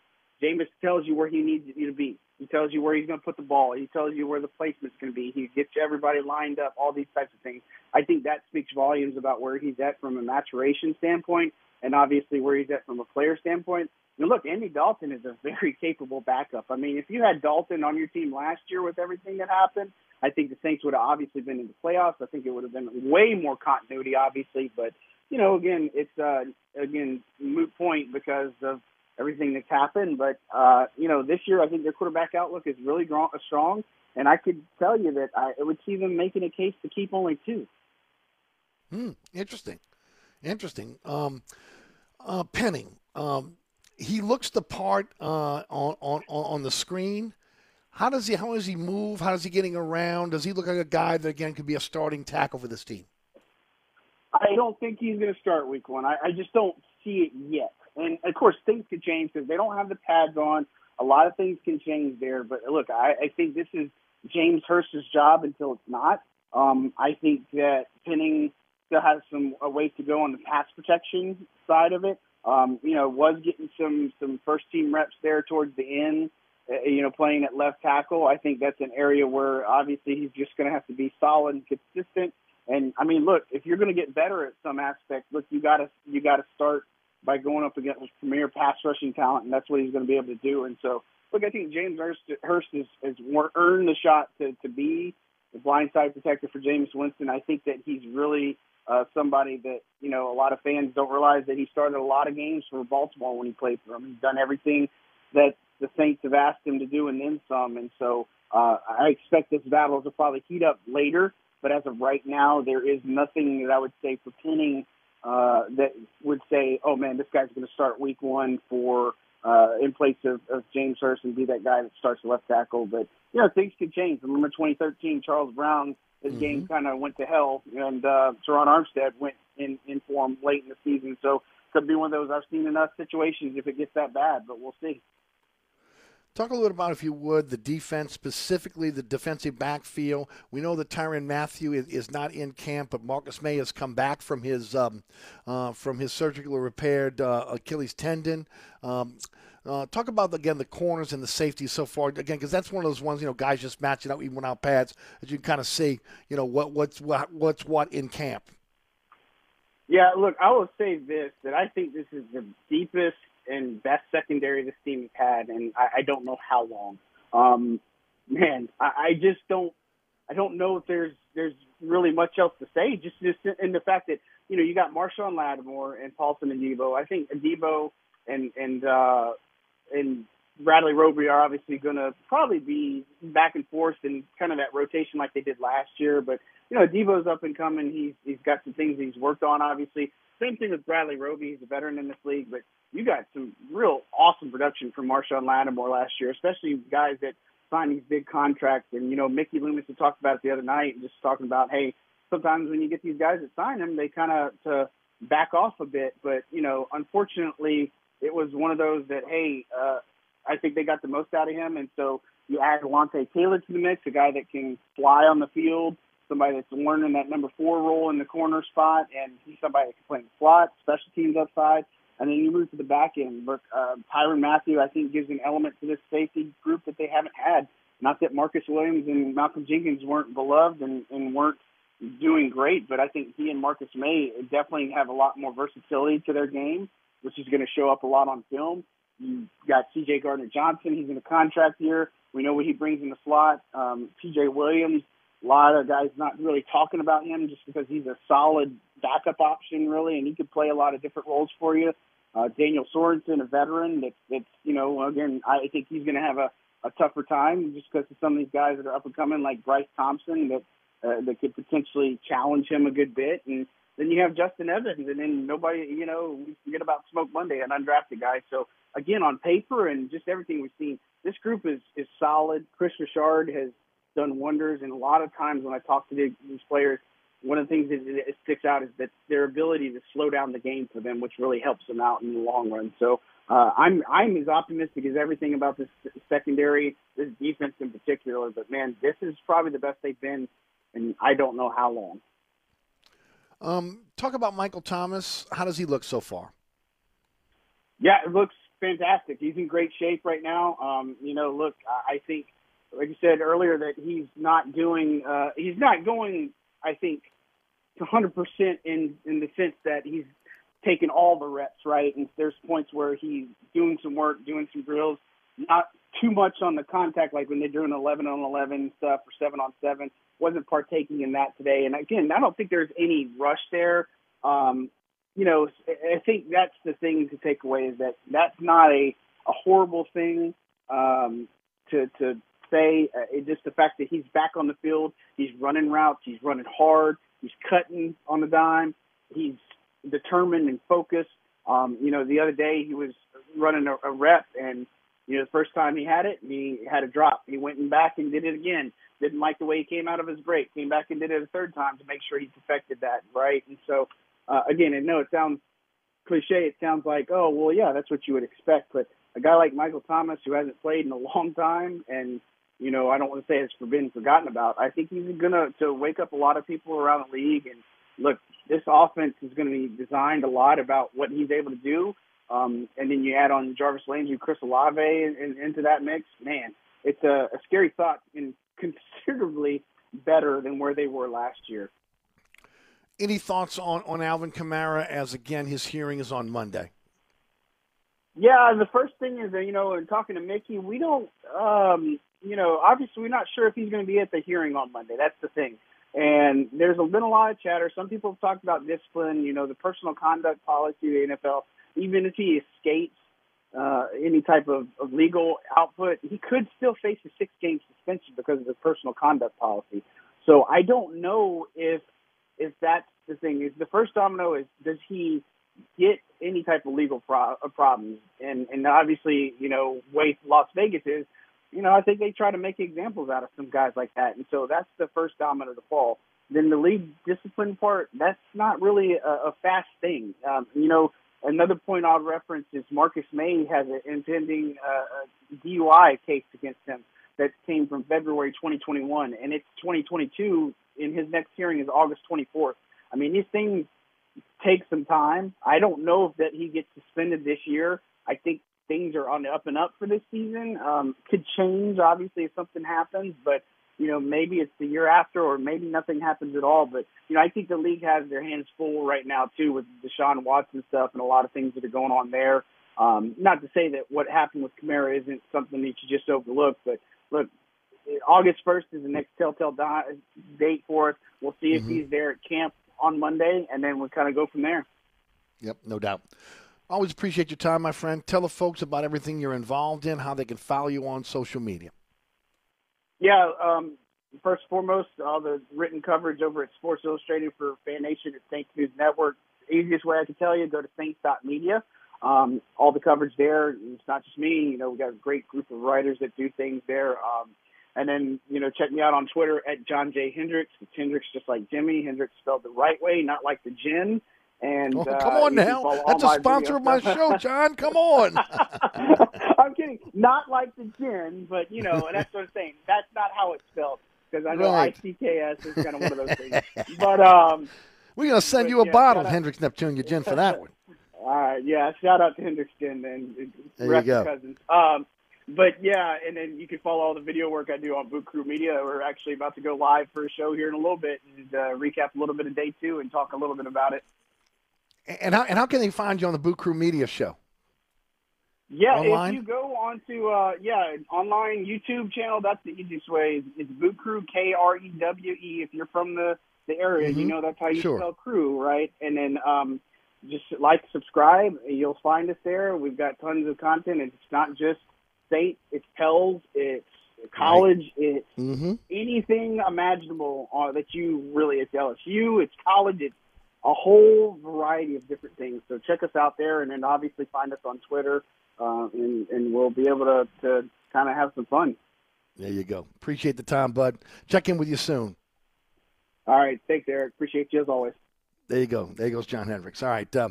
Jameis tells you where he needs you to be. He tells you where he's going to put the ball. He tells you where the placement's going to be. He gets everybody lined up, all these types of things. I think that speaks volumes about where he's at from a maturation standpoint and obviously where he's at from a player standpoint. And look, Andy Dalton is a very capable backup. I mean, if you had Dalton on your team last year with everything that happened, I think the Saints would have obviously been in the playoffs. I think it would have been way more continuity, obviously. But, you know, again, it's, uh, again, moot point because of everything that's happened. But uh, you know, this year I think their quarterback outlook is really strong, and I could tell you that I would see them making a case to keep only two. Hmm. Interesting. Interesting. Um, uh, Penning. Um, he looks the part uh, on, on on the screen. How does he? How does he move? How is he getting around? Does he look like a guy that again could be a starting tackle for this team? I don't think he's going to start week one. I, I just don't see it yet. And of course, things could change because they don't have the pads on. A lot of things can change there. But look, I, I think this is James Hurst's job until it's not. Um, I think that Penning still has some a ways to go on the pass protection side of it. Um, you know, was getting some some first team reps there towards the end. Uh, you know, playing at left tackle. I think that's an area where obviously he's just going to have to be solid and consistent. And I mean, look, if you're going to get better at some aspect, look, you got to you got to start by going up against premier pass rushing talent, and that's what he's going to be able to do. And so, look, I think James Hurst, Hurst has, has earned the shot to, to be the blindside protector for Jameis Winston. I think that he's really uh, somebody that you know a lot of fans don't realize that he started a lot of games for Baltimore when he played for them. He's done everything that the Saints have asked him to do and then some. And so uh, I expect this battle to probably heat up later. But as of right now, there is nothing that I would say pertaining uh, that would say, "Oh man, this guy's going to start week one for uh, in place of, of James Hurst and be that guy that starts left tackle." But you know, things could change. Remember 2013, Charles Brown, his mm-hmm. game kind of went to hell, and uh, Terron Armstead went in in for him late in the season. So could be one of those I've seen enough situations if it gets that bad, but we'll see. Talk a little bit about, if you would, the defense, specifically the defensive backfield. We know that Tyrann Mathieu is, is not in camp, but Marcus Maye has come back from his um, uh, from his surgically repaired uh, Achilles tendon. Um, uh, talk about again the corners and the safeties so far again because that's one of those ones you know guys just matching up even without pads as you can kind of see you know what what's what what's what in camp. Yeah, look, I will say this that I think this is the deepest and best secondary this team has had, and I, I don't know how long. Um, man, I, I just don't. I don't know if there's there's really much else to say. Just just in the fact that you know you got Marshon Lattimore and Paulson Adebo. I think Adebo and and uh, and Bradley Roby are obviously going to probably be back and forth in kind of that rotation like they did last year. But you know, Adebo's up and coming. He's he's got some things he's worked on. Obviously, same thing with Bradley Roby. He's a veteran in this league, but you got some real awesome production from Marshon Lattimore last year, especially guys that sign these big contracts. And you know, Mickey Loomis had talked about it the other night, just talking about hey, sometimes when you get these guys that sign them, they kind of to back off a bit. But you know, unfortunately, it was one of those that hey, uh, I think they got the most out of him, and so you add Alontae Taylor to the mix, a guy that can fly on the field, somebody that's learning that number four role in the corner spot, and he's somebody that can play in the slot, special teams upside. And then you move to the back end. Look, uh, Tyrann Mathieu, I think, gives an element to this safety group that they haven't had. Not that Marcus Williams and Malcolm Jenkins weren't beloved and, and weren't doing great, but I think he and Marcus Maye definitely have a lot more versatility to their game, which is going to show up a lot on film. You got C.J. Gardner Johnson; he's in a contract year. We know what he brings in the slot. Um, P.J. Williams, a lot of guys not really talking about him just because he's a solid backup option, really, and he could play a lot of different roles for you. Uh, Daniel Sorensen, a veteran, that's, that's you know, again, I think he's going to have a, a tougher time just because of some of these guys that are up and coming, like Bryce Thompson, that uh, that could potentially challenge him a good bit. And then you have Justin Evans, and then nobody, you know, we forget about Smoke Monday, an undrafted guy. So again, on paper and just everything we've seen, this group is is solid. Kris Richard has done wonders, and a lot of times when I talk to these players, one of the things that sticks out is that their ability to slow down the game for them, which really helps them out in the long run. So uh, I'm I'm as optimistic as everything about this secondary, this defense in particular. But man, this is probably the best they've been, and I don't know how long. Um, talk about Michael Thomas. How does he look so far? Yeah, it looks fantastic. He's in great shape right now. Um, you know, look, I think, like you said earlier, that he's not doing, uh, he's not going, I think, 100% in in the sense that he's taking all the reps, right? And there's points where he's doing some work, doing some drills, not too much on the contact, like when they're doing 11 on 11 stuff or 7 on 7. Wasn't partaking in that today. And again, I don't think there's any rush there. Um, you know, I think that's the thing to take away is that that's not a, a horrible thing um, to, to say. Uh, it just the fact that he's back on the field, he's running routes, he's running hard, he's cutting on the dime, he's determined and focused. Um, you know, the other day he was running a, a rep, and you know, the first time he had it, he had a drop. He went and back and did it again. Didn't like the way he came out of his break. Came back and did it a third time to make sure he perfected that, right? And so, uh, again, I know it sounds cliche. It sounds like, oh, well, yeah, that's what you would expect. But a guy like Michael Thomas, who hasn't played in a long time, and you know, I don't want to say it's been forgotten about. I think he's gonna to wake up a lot of people around the league. And look, this offense is going to be designed a lot about what he's able to do. Um, and then you add on Jarvis Landry, Chris Olave in, in, into that mix. Man, it's a, a scary thought and considerably better than where they were last year. Any thoughts on, on Alvin Kamara as, again, his hearing is on Monday? Yeah, the first thing is that, you know, in talking to Mickey, we don't, um, you know, obviously we're not sure if he's going to be at the hearing on Monday. That's the thing. And there's been a lot of chatter. Some people have talked about discipline, you know, the personal conduct policy of the NFL. Even if he escapes uh, any type of, of legal output, he could still face a six game suspension because of the personal conduct policy. So I don't know if if that's the thing. Is the first domino is does he get any type of legal pro- uh, problems? And and obviously, you know, way Las Vegas is, you know, I think they try to make examples out of some guys like that. And so that's the first domino to fall. Then the league discipline part, that's not really a, a fast thing. Um, you know, another point I'll reference is Marcus Maye has an impending uh, DUI case against him that came from February 2021, and it's 2022. In his next hearing is August 24th. I mean, these things take some time. I don't know if that he gets suspended this year. I think things are on the up and up for this season. Um, could change obviously if something happens, but you know maybe it's the year after, or maybe nothing happens at all. But you know I think the league has their hands full right now too with Deshaun Watson stuff and a lot of things that are going on there. Um, not to say that what happened with Kamara isn't something that you just overlook, but look, August 1st is the next telltale di- date for us. We'll see Mm-hmm. if he's there at camp on Monday, and then we'll kind of go from there. Yep, no doubt. Always appreciate your time, my friend. Tell the folks about everything you're involved in, how they can follow you on social media. Yeah, um, first and foremost, all the written coverage over at Sports Illustrated for Fan Nation at St. News Network. easiest way I can tell you, go to saints.media. Um, all the coverage there. It's not just me. You know, we got a great group of writers that do things there. Um, and then, you know, check me out on Twitter at John J. Hendrix. It's Hendrix just like Jimi. Hendrix spelled the right way, not like the gin. And Oh, uh, come on can now. That's a sponsor videos. of my show, John. Come on. I'm kidding. Not like the gin, but you know, and that's what I'm saying. That's not how it's spelled because I know Right. ICKS is kind of one of those things. But um, We're going to send But, you a yeah, bottle of shout out- Hendricks Neptunia gin for that one. all right, yeah, shout out to Hendricks Gin and and There you go. cousins. Um, but yeah, and then you can follow all the video work I do on Boot Krewe Media. We're actually about to go live for a show here in a little bit and uh, recap a little bit of day two and talk a little bit about it. And how, and how can they find you on the Boot Krewe Media Show? Yeah, Online? if you go onto uh yeah, online YouTube channel, that's the easiest way. It's, Boot Krewe K R E W E. If you're from the the area, you Mhm. know that's how you Sure. spell crew, right? And then um just like, subscribe, and you'll find us there. We've got tons of content. It's not just state, it's Pels, it's college, it's Mm-hmm. anything imaginable uh, that you really it's LSU, it's college, it's a whole variety of different things. So check us out there, and then obviously find us on Twitter, uh, and and we'll be able to to kind of have some fun. There you go. Appreciate the time, bud. Check in with you soon. All right, thanks, Eric. Appreciate you as always. There you go. There goes John Hendrix. All right. Uh,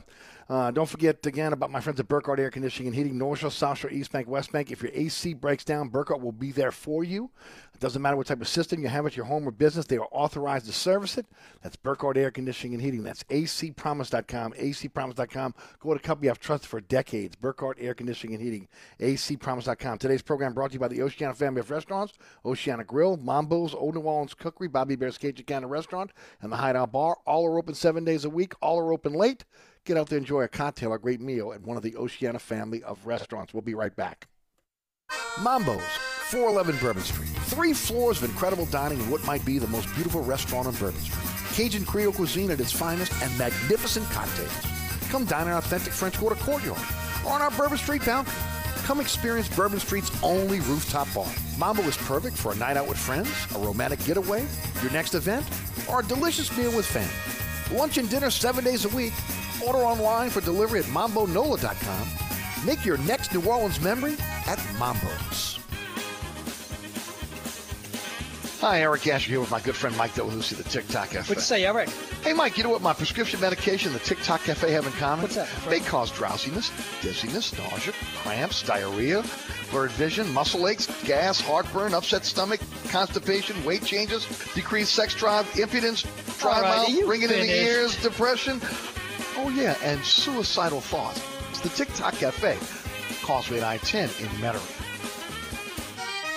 uh, don't forget again about my friends at Burkhardt Air Conditioning and Heating, North Shore, South Shore, East Bank, West Bank. If your AC breaks down, Burkhardt will be there for you. It doesn't matter what type of system you have at your home or business, they are authorized to service it. That's Burkhardt Air Conditioning and Heating. That's acpromise.com. acpromise.com. Go to a company I've trusted for decades. Burkhardt Air Conditioning and Heating. acpromise.com. Today's program brought to you by the Oceana family of restaurants, Oceana Grill, Mambo's, Old New Orleans Cookery, Bobby Hebert's Cajun Cannon Restaurant, and the Hideout Bar. All are open seven days a week. All are open late. Get out there, enjoy a cocktail, a great meal at one of the Oceana family of restaurants. We'll be right back. Mambo's, 411 Bourbon Street. Three floors of incredible dining in what might be the most beautiful restaurant on Bourbon Street. Cajun Creole cuisine at its finest and magnificent cocktails. Come dine in our authentic French Quarter courtyard or on our Bourbon Street balcony. Come experience Bourbon Street's only rooftop bar. Mambo is perfect for a night out with friends, a romantic getaway, your next event, or a delicious meal with family. Lunch and dinner seven days a week. Order online for delivery at mambonola.com. Make your next New Orleans memory at Mambo's. Hi, Eric Asher here with my good friend Mike Delahousie, the TikTok Cafe. What'd you say, Eric? Hey, Mike, you know what my prescription medication and the TikTok Cafe have in common? What's that, They cause drowsiness, dizziness, nausea, cramps, diarrhea, blurred vision, muscle aches, gas, heartburn, upset stomach, constipation, weight changes, decreased sex drive, impotence, dry mouth, ringing in the ears, depression. Oh, yeah, and suicidal thoughts. It's the TikTok Cafe, Causeway and I-10 in Metairie.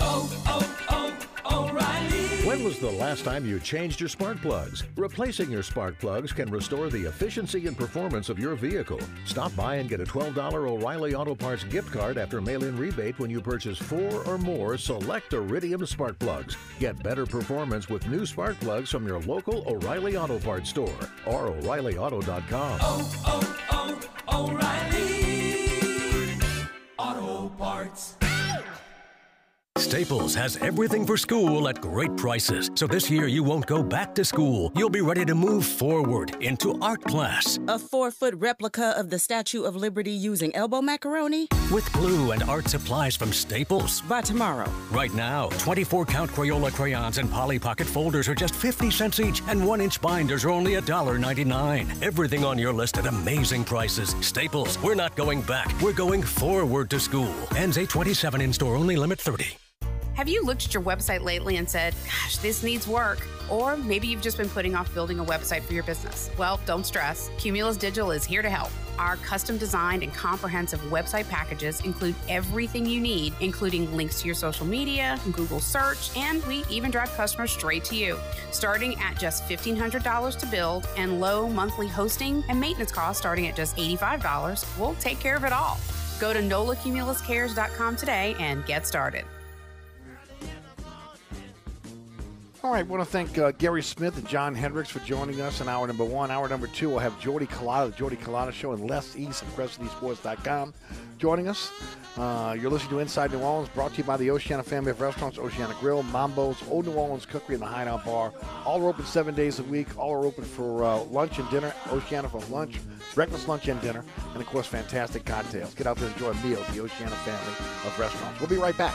Oh, oh, oh, O'Reilly. When was the last time you changed your spark plugs? Replacing your spark plugs can restore the efficiency and performance of your vehicle. Stop by and get a $12 O'Reilly Auto Parts gift card after mail in rebate when you purchase four or more select Iridium spark plugs. Get better performance with new spark plugs from your local O'Reilly Auto Parts store or O'ReillyAuto.com. Oh, oh, oh, O'Reilly Auto Parts. Staples has everything for school at great prices. So this year you won't go back to school. You'll be ready to move forward into art class. A four foot replica of the Statue of Liberty using elbow macaroni? With glue and art supplies from Staples. By tomorrow. Right now, 24 count Crayola crayons and Polly Pocket folders are just 50 cents each, and 1 inch binders are only $1.99. Everything on your list at amazing prices. Staples, we're not going back, we're going forward to school. Ends 827 in store only, limit 30. Have you looked at your website lately and said, gosh, this needs work? Or maybe you've just been putting off building a website for your business. Well, don't stress. Cumulus Digital is here to help. Our custom designed and comprehensive website packages include everything you need, including links to your social media, Google search, and we even drive customers straight to you. Starting at just $1,500 to build and low monthly hosting and maintenance costs starting at just $85, we'll take care of it all. Go to nolacumuluscares.com today and get started. All right, I want to thank uh, Gary Smith and John Hendrix for joining us in hour number one. Hour number two, we'll have Jordy Culotta, the Jordy Culotta Show, and Les East of CrescentEastSports.com joining us. Uh, you're listening to Inside New Orleans, brought to you by the Oceana family of restaurants, Oceana Grill, Mambo's, Old New Orleans Cookery, and the Hideout Bar. All are open seven days a week. All are open for uh, lunch and dinner. Oceana for lunch, breakfast, lunch, and dinner. And, of course, fantastic cocktails. Get out there and enjoy a meal at the Oceana family of restaurants. We'll be right back.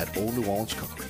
at Old New Orleans Cookery.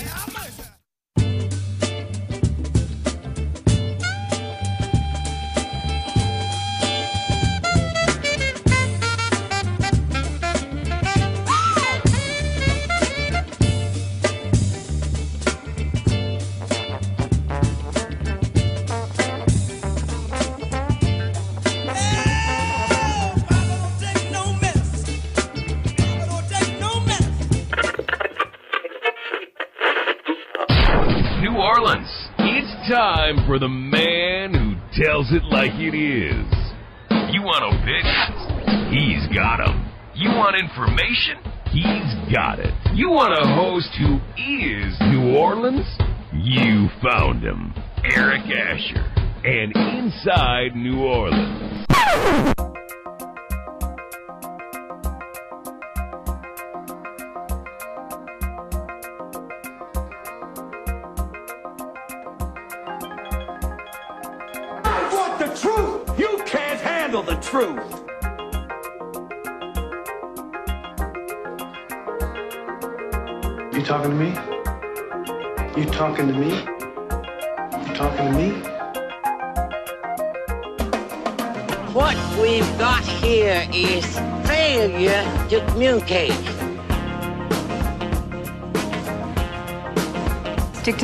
New it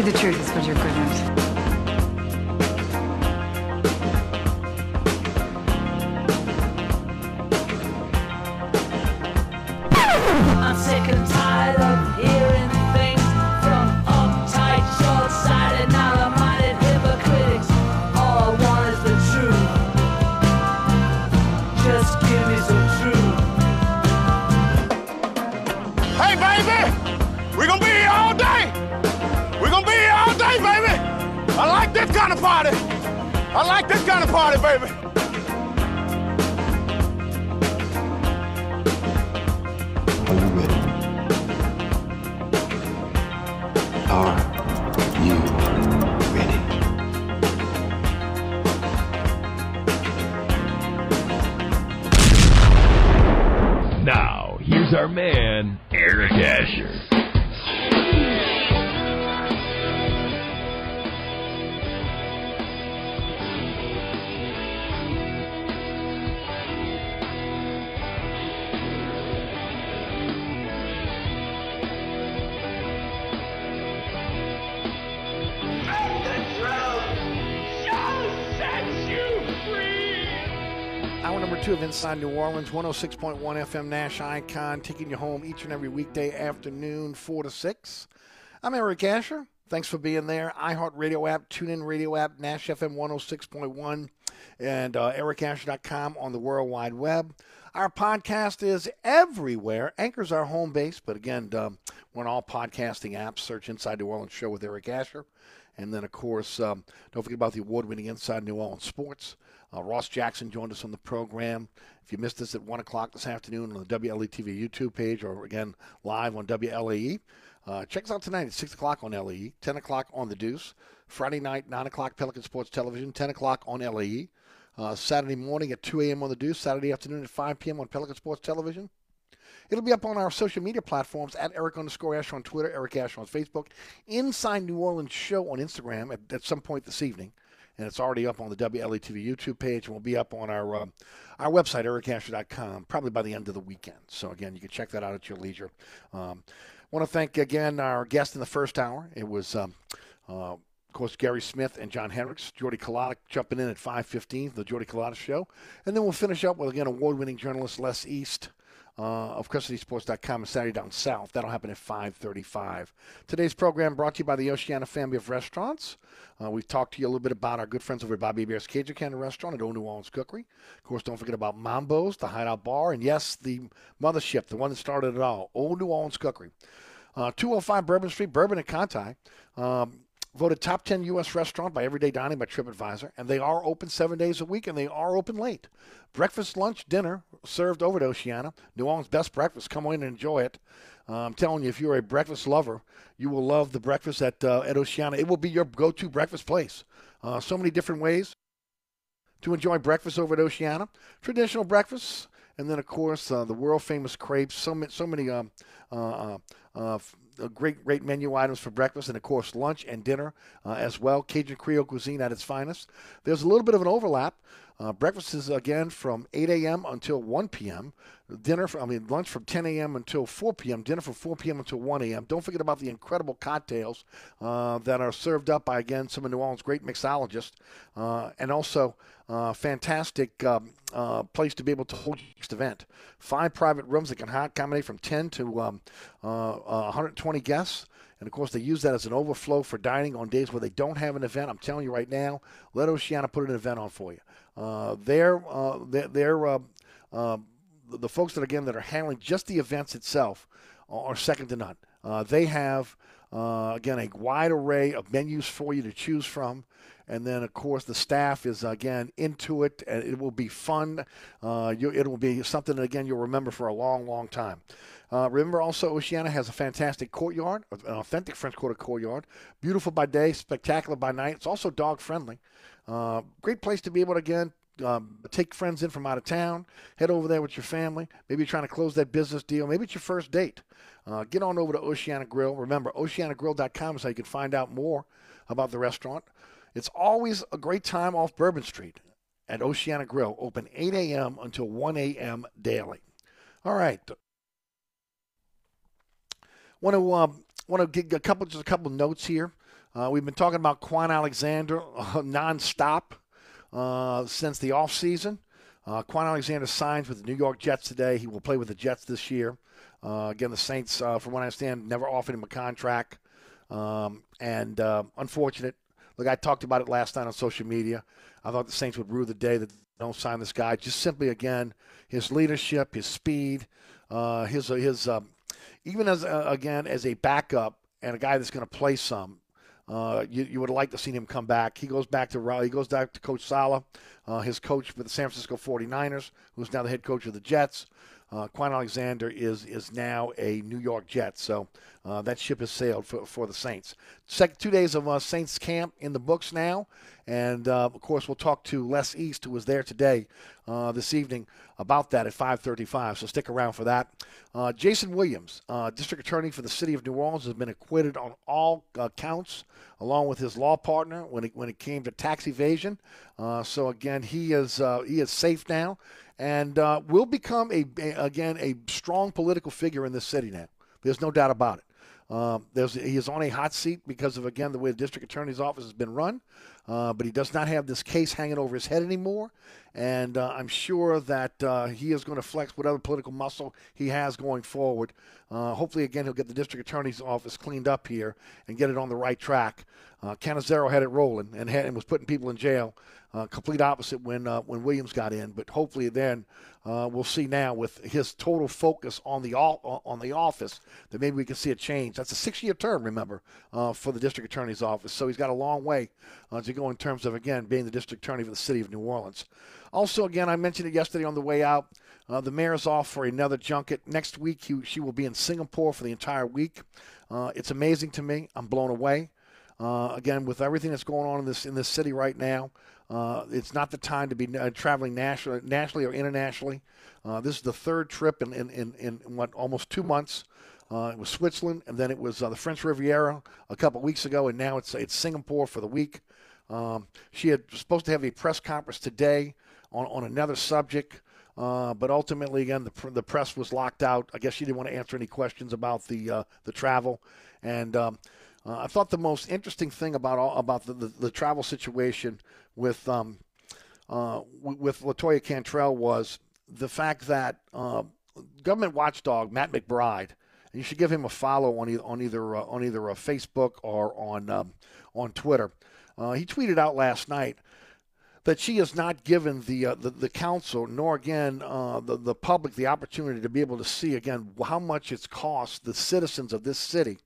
the truth is what you're good at. Hour number two of Inside New Orleans, 106.1 FM Nash Icon, taking you home each and every weekday afternoon, 4 to 6. I'm Eric Asher. Thanks for being there. iHeartRadio app, TuneIn Radio app, Nash FM 106.1, and uh, ericasher.com on the World Wide Web. Our podcast is everywhere. Anchor's our home base, but again, um, we're on all podcasting apps. Search Inside New Orleans Show with Eric Asher. And then, of course, um, don't forget about the award winning Inside New Orleans Sports. Uh, Ross Jackson joined us on the program. If you missed us at 1 o'clock this afternoon on the WLE TV YouTube page or again live on WLAE, uh, check us out tonight at 6 o'clock on LAE, 10 o'clock on The Deuce, Friday night, 9 o'clock Pelican Sports Television, 10 o'clock on LAE, uh, Saturday morning at 2 a.m. on The Deuce, Saturday afternoon at 5 p.m. on Pelican Sports Television. It'll be up on our social media platforms at Eric underscore Asher on Twitter, Eric Asher on Facebook, Inside New Orleans Show on Instagram at, at some point this evening. And it's already up on the WLA TV YouTube page and will be up on our uh, our website, ericasher.com, probably by the end of the weekend. So, again, you can check that out at your leisure. Um, want to thank again our guest in the first hour. It was, um, uh, of course, Gary Smith and John Hendricks. Jordy Culotta jumping in at 5.15, the Jordy Culotta Show. And then we'll finish up with, again, award-winning journalist Les East uh, of CrescentCitySports.com and Saturday Down South. That'll happen at 5:35. Today's program brought to you by the Oceana family of restaurants. Uh, we've talked to you a little bit about our good friends over at Bobby Hebert's Cajun Cannon Restaurant at Old New Orleans Cookery. Of course, don't forget about Mambo's, the Hideout Bar, and yes, the mothership, the one that started it all, Old New Orleans Cookery. Uh, 205 Bourbon Street, Bourbon and Conti. Um, voted top 10 U.S. restaurant by Everyday Dining by TripAdvisor, and they are open seven days a week, and they are open late. Breakfast, lunch, dinner served over at Oceana. New Orleans' best breakfast. Come in and enjoy it. Uh, I'm telling you, if you're a breakfast lover, you will love the breakfast at uh, at Oceana. It will be your go-to breakfast place. Uh, so many different ways to enjoy breakfast over at Oceana. Traditional breakfasts, and then of course uh, the world famous crepes. So many, so many um, uh, uh, uh, great, great menu items for breakfast, and of course lunch and dinner uh, as well. Cajun Creole cuisine at its finest. There's a little bit of an overlap. Uh, breakfast is again from 8 a.m. until 1 p.m. Dinner, from, I mean lunch from 10 a.m. until 4 p.m. Dinner from 4 p.m. until 1 a.m. Don't forget about the incredible cocktails uh, that are served up by again some of New Orleans' great mixologists, uh, and also uh, fantastic um, uh, place to be able to hold your next event. Five private rooms that can accommodate from 10 to um, uh, 120 guests. And of course, they use that as an overflow for dining on days where they don't have an event. I'm telling you right now, let Oceana put an event on for you. Uh, they're uh, they're, uh, uh, the, the folks that again that are handling just the events itself are second to none. Uh, they have uh, again a wide array of menus for you to choose from. And then, of course, the staff is again into it, and it will be fun. Uh, you, it will be something that again you'll remember for a long, long time. Uh, remember also, Oceana has a fantastic courtyard, an authentic French Quarter courtyard. Beautiful by day, spectacular by night. It's also dog friendly. Uh, great place to be able to, again, um, take friends in from out of town, head over there with your family. Maybe you're trying to close that business deal. Maybe it's your first date. Uh, get on over to Oceana Grill. Remember, oceanagrill.com is how you can find out more about the restaurant. It's always a great time off Bourbon Street at Oceana Grill, open 8 a.m. until 1 a.m. daily. All right. Want to um, want to get a couple just a couple notes here. Uh, we've been talking about Kwon Alexander uh, nonstop uh, since the offseason. Uh, Kwon Alexander signs with the New York Jets today. He will play with the Jets this year. Uh, again, the Saints, uh, from what I understand, never offered him a contract. Um, and uh, unfortunate. Look, I talked about it last night on social media. I thought the Saints would rue the day that they don't sign this guy. Just simply, again, his leadership, his speed, uh, his his um, even as again as a backup and a guy that's going to play some. Uh, you, you would liked to see him come back. He goes back to he goes back to Coach Saleh, uh, his coach for the San Francisco 49ers, who's now the head coach of the Jets. Uh, Kwon Alexander is is now a New York Jet, so uh, that ship has sailed for, for the Saints. Second two days of uh, Saints camp in the books now, and uh, of course we'll talk to Les East, who was there today, uh, this evening, about that at 5:35. So stick around for that. Uh, Jason Williams, uh, District Attorney for the City of New Orleans, has been acquitted on all uh, counts, along with his law partner when it when it came to tax evasion. Uh, so again, he is uh, he is safe now, and uh, will become a, a again a strong political figure in this city now. There's no doubt about it. Um, there's, he is on a hot seat because of again the way the district attorney's office has been run, uh, but he does not have this case hanging over his head anymore, and uh, I'm sure that uh, he is going to flex whatever political muscle he has going forward. Uh, hopefully, again he'll get the district attorney's office cleaned up here and get it on the right track. Uh, Cannizzaro had it rolling and, had, and was putting people in jail. Uh, complete opposite when uh, when Williams got in, but hopefully then we'll see now with his total focus on the o- on the office that maybe we can see a change. That's a six-year term, remember, for the district attorney's office. So he's got a long way to go in terms of again being the district attorney for the city of New Orleans. Also, again, I mentioned it yesterday on the way out. Uh, the mayor's off for another junket next week. He, she will be in Singapore for the entire week. Uh, it's amazing to me. I'm blown away. Uh, again, with everything that's going on in this in this city right now, uh, it's not the time to be uh, traveling nationally, nationally or internationally. Uh, this is the third trip in in, in, in what almost two months. Uh, it was Switzerland, and then it was the French Riviera a couple weeks ago, and now it's it's Singapore for the week. Um, she had supposed to have a press conference today on, on another subject, uh, but ultimately, again, the, the press was locked out. I guess she didn't want to answer any questions about the uh, the travel, and um, uh, I thought the most interesting thing about all, about the, the, the travel situation with um, uh, with Latoya Cantrell was the fact that uh, government watchdog Matt McBride, you should give him a follow on either on either uh, on either Facebook or on um, on Twitter. Uh, he tweeted out last night that she has not given the uh, the, the council nor again uh, the the public the opportunity to be able to see again how much it's cost the citizens of this city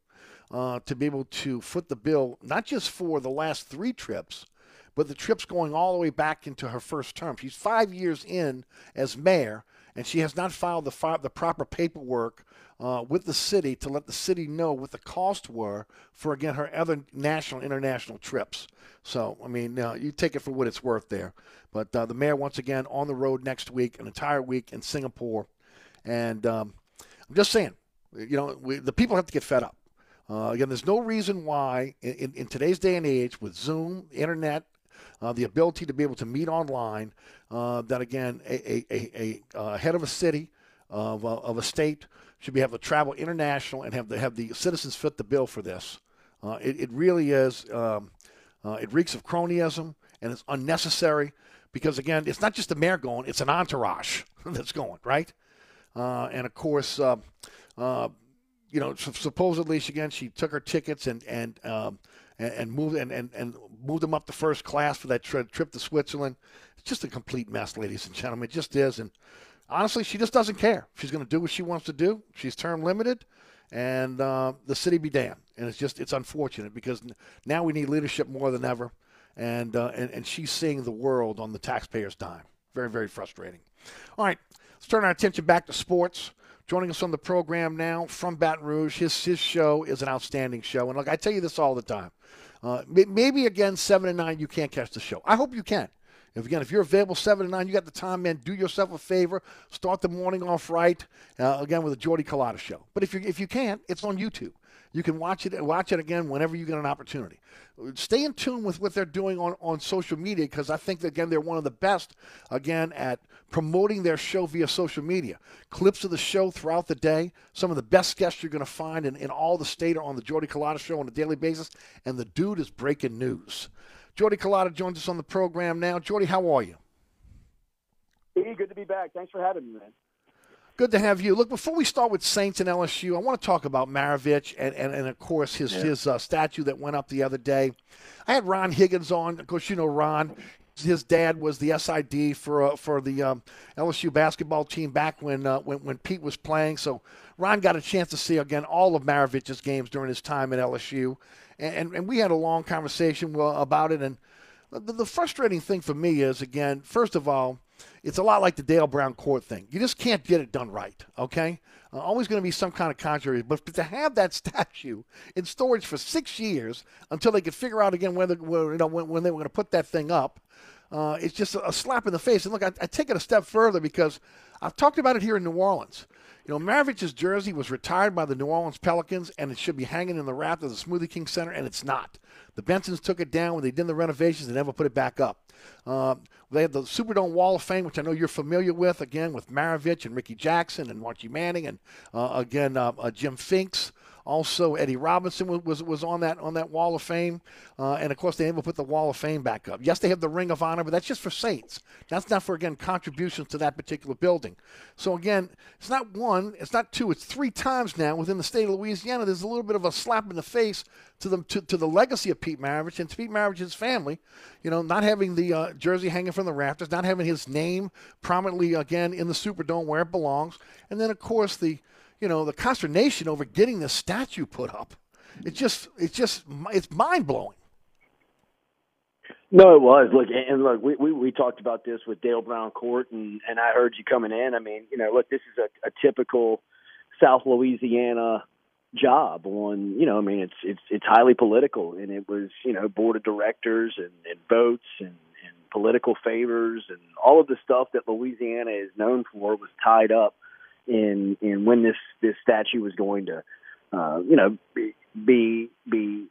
uh, to be able to foot the bill not just for the last three trips but the trips going all the way back into her first term. She's five years in as mayor, and she has not filed the fi- the proper paperwork uh, with the city to let the city know what the costs were for again her other national international trips. So I mean, uh, you take it for what it's worth there. But uh, the mayor once again on the road next week, an entire week in Singapore, and um, I'm just saying, you know, we, the people have to get fed up. Uh, again, there's no reason why in, in, today's day and age with Zoom, internet, uh, the ability to be able to meet online, uh, that again, a, a, a, a uh, head of a city, of, uh, of a state, should be able to travel international and have the, have the citizens fit the bill for this. Uh, it, it really is, um, uh, it reeks of cronyism and it's unnecessary because, again, it's not just the mayor going, it's an entourage that's going, right? Uh, and of course, uh, you know, supposedly she, again she took her tickets and and um, and, and moved and, and, and moved them up to first class for that tri- trip to Switzerland. It's just a complete mess, ladies and gentlemen. It just is, and honestly, she just doesn't care. She's going to do what she wants to do. She's term limited, and uh, the city be damned. And it's just it's unfortunate because now we need leadership more than ever, and uh, and and she's seeing the world on the taxpayers' dime. Very very frustrating. All right, let's turn our attention back to sports. Joining us on the program now from Baton Rouge, his his show is an outstanding show, and look, I tell you this all the time. Uh, maybe again seven and nine, you can't catch the show. I hope you can. If again, if you're available seven to nine, you got the time, man. Do yourself a favor. Start the morning off right. Uh, again with the Jordy Culotta show. But if you if you can't, it's on YouTube. You can watch it watch it again whenever you get an opportunity. Stay in tune with what they're doing on, on social media because I think that, again they're one of the best again at promoting their show via social media. Clips of the show throughout the day. Some of the best guests you're going to find in, in all the state are on the Jordy Culotta show on a daily basis. And the dude is breaking news. Jordy Culotta joins us on the program now. Jordy, how are you? Hey, good to be back. Thanks for having me, man. Good to have you. Look, before we start with Saints and LSU, I want to talk about Maravich and, and, and of course, his, Yeah. his uh, statue that went up the other day. I had Ron Higgins on. Of course, you know Ron. his dad was the SID for uh, for the um, LSU basketball team back when, uh, when when Pete was playing. So Ron got a chance to see again all of Maravich's games during his time at LSU, and and, we had a long conversation about it. And the, the frustrating thing for me is again, first of all, it's a lot like the Dale Brown court thing. You just can't get it done right. Okay, uh, always going to be some kind of controversy. But to have that statue in storage for six years until they could figure out again whether you know when, when they were going to put that thing up, uh, it's just a slap in the face. And look, I, I take it a step further because I've talked about it here in New Orleans. You know, Maravich's jersey was retired by the New Orleans Pelicans, and it should be hanging in the raft of the Smoothie King Center, and it's not. The Bensons took it down when they did the renovations. They never put it back up. Uh, they have the Superdome Wall of Fame, which I know you're familiar with, again, with Maravich and Ricky Jackson and Archie Manning, and uh, again, uh, uh Jim Finks. Also, Eddie Robinson was, was, was on that on that Wall of Fame, uh, and of course they never put the Wall of Fame back up. Yes, they have the Ring of Honor, but that's just for Saints. That's not for again contributions to that particular building. So again, it's not one, it's not two, it's three times now within the state of Louisiana. There's a little bit of a slap in the face to the to, to the legacy of Pete Maravich and to Pete Maravich's family. You know, not having the uh, jersey hanging from the rafters, not having his name prominently again in the Superdome where it belongs, and then of course the you know, the consternation over getting the statue put up. It's just, it's just, it's mind blowing. No, it was. Look, and look, we, we we talked about this with Dale Brown Court, and and I heard you coming in. I mean, you know, look, this is a, a typical South Louisiana job. On, you know, I mean, it's it's it's highly political, and it was, you know, board of directors and, and votes and and political favors and all of the stuff that Louisiana is known for was tied up in in when this this statue was going to uh, you know be be, be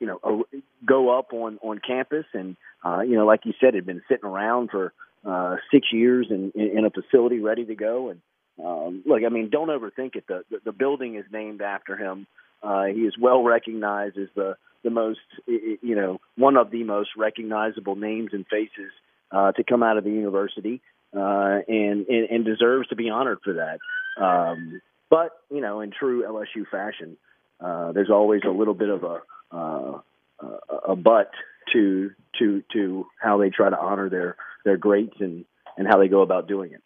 you know uh, go up on on campus. And uh, you know like you said had been sitting around for uh, six years in, in, in a facility ready to go. And um, look I mean don't overthink it. The, the the building is named after him. Uh, he is well recognized as the the most you know one of the most recognizable names and faces uh, to come out of the university uh, and, and and deserves to be honored for that. Um, but you know, in true LSU fashion, uh, there's always a little bit of a uh, a but to to to how they try to honor their their greats and and how they go about doing it.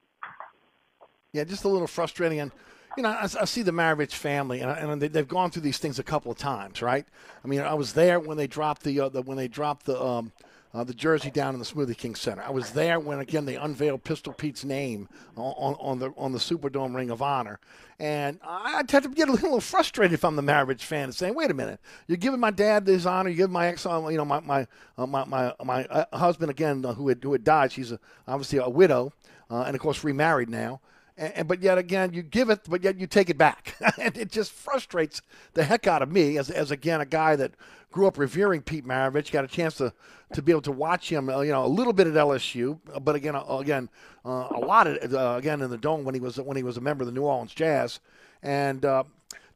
Yeah, just a little frustrating and you know, I, I, see the Maravich family, and, and they, have gone through these things a couple of times, right? I mean, I was there when they dropped the, uh, the when they dropped the um, uh, the jersey down in the Smoothie King Center. I was there when again they unveiled Pistol Pete's name on, on the on the Superdome Ring of Honor, and I tend to get a little frustrated if I'm the Maravich fan, and saying, "Wait a minute, you're giving my dad this honor, you give my ex, uh, you know, my my uh, my my, my uh, husband again uh, who had who had died. She's a, obviously a widow, uh, and of course remarried now." And, and, but yet again, you give it, but yet you take it back, and it just frustrates the heck out of me as, as again a guy that grew up revering Pete Maravich, got a chance to, to be able to watch him, uh, you know, a little bit at LSU, but again, uh, again, uh, a lot of, uh, again in the dome when he was when he was a member of the New Orleans Jazz, and uh,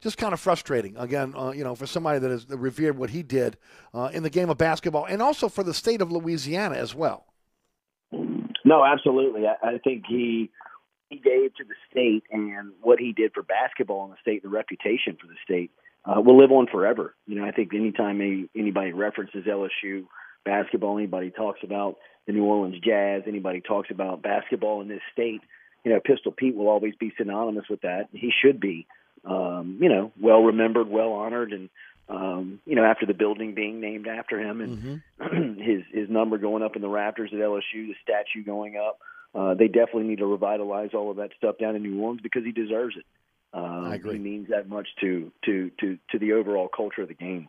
just kind of frustrating again, uh, you know, for somebody that has revered what he did in the game of basketball, and also for the state of Louisiana as well. No, absolutely. I, I think he he gave to the state and what he did for basketball in the state, the reputation for the state uh, will live on forever. You know, I think anytime any, anybody references LSU basketball, anybody talks about the New Orleans Jazz, anybody talks about basketball in this state, you know, Pistol Pete will always be synonymous with that. He should be, um, you know, well remembered, well honored, and um, you know, after the building being named after him and mm-hmm. his his number going up in the rafters at LSU, the statue going up. Uh, they definitely need to revitalize all of that stuff down in New Orleans because he deserves it. Um, I agree. He means that much to to to to the overall culture of the game.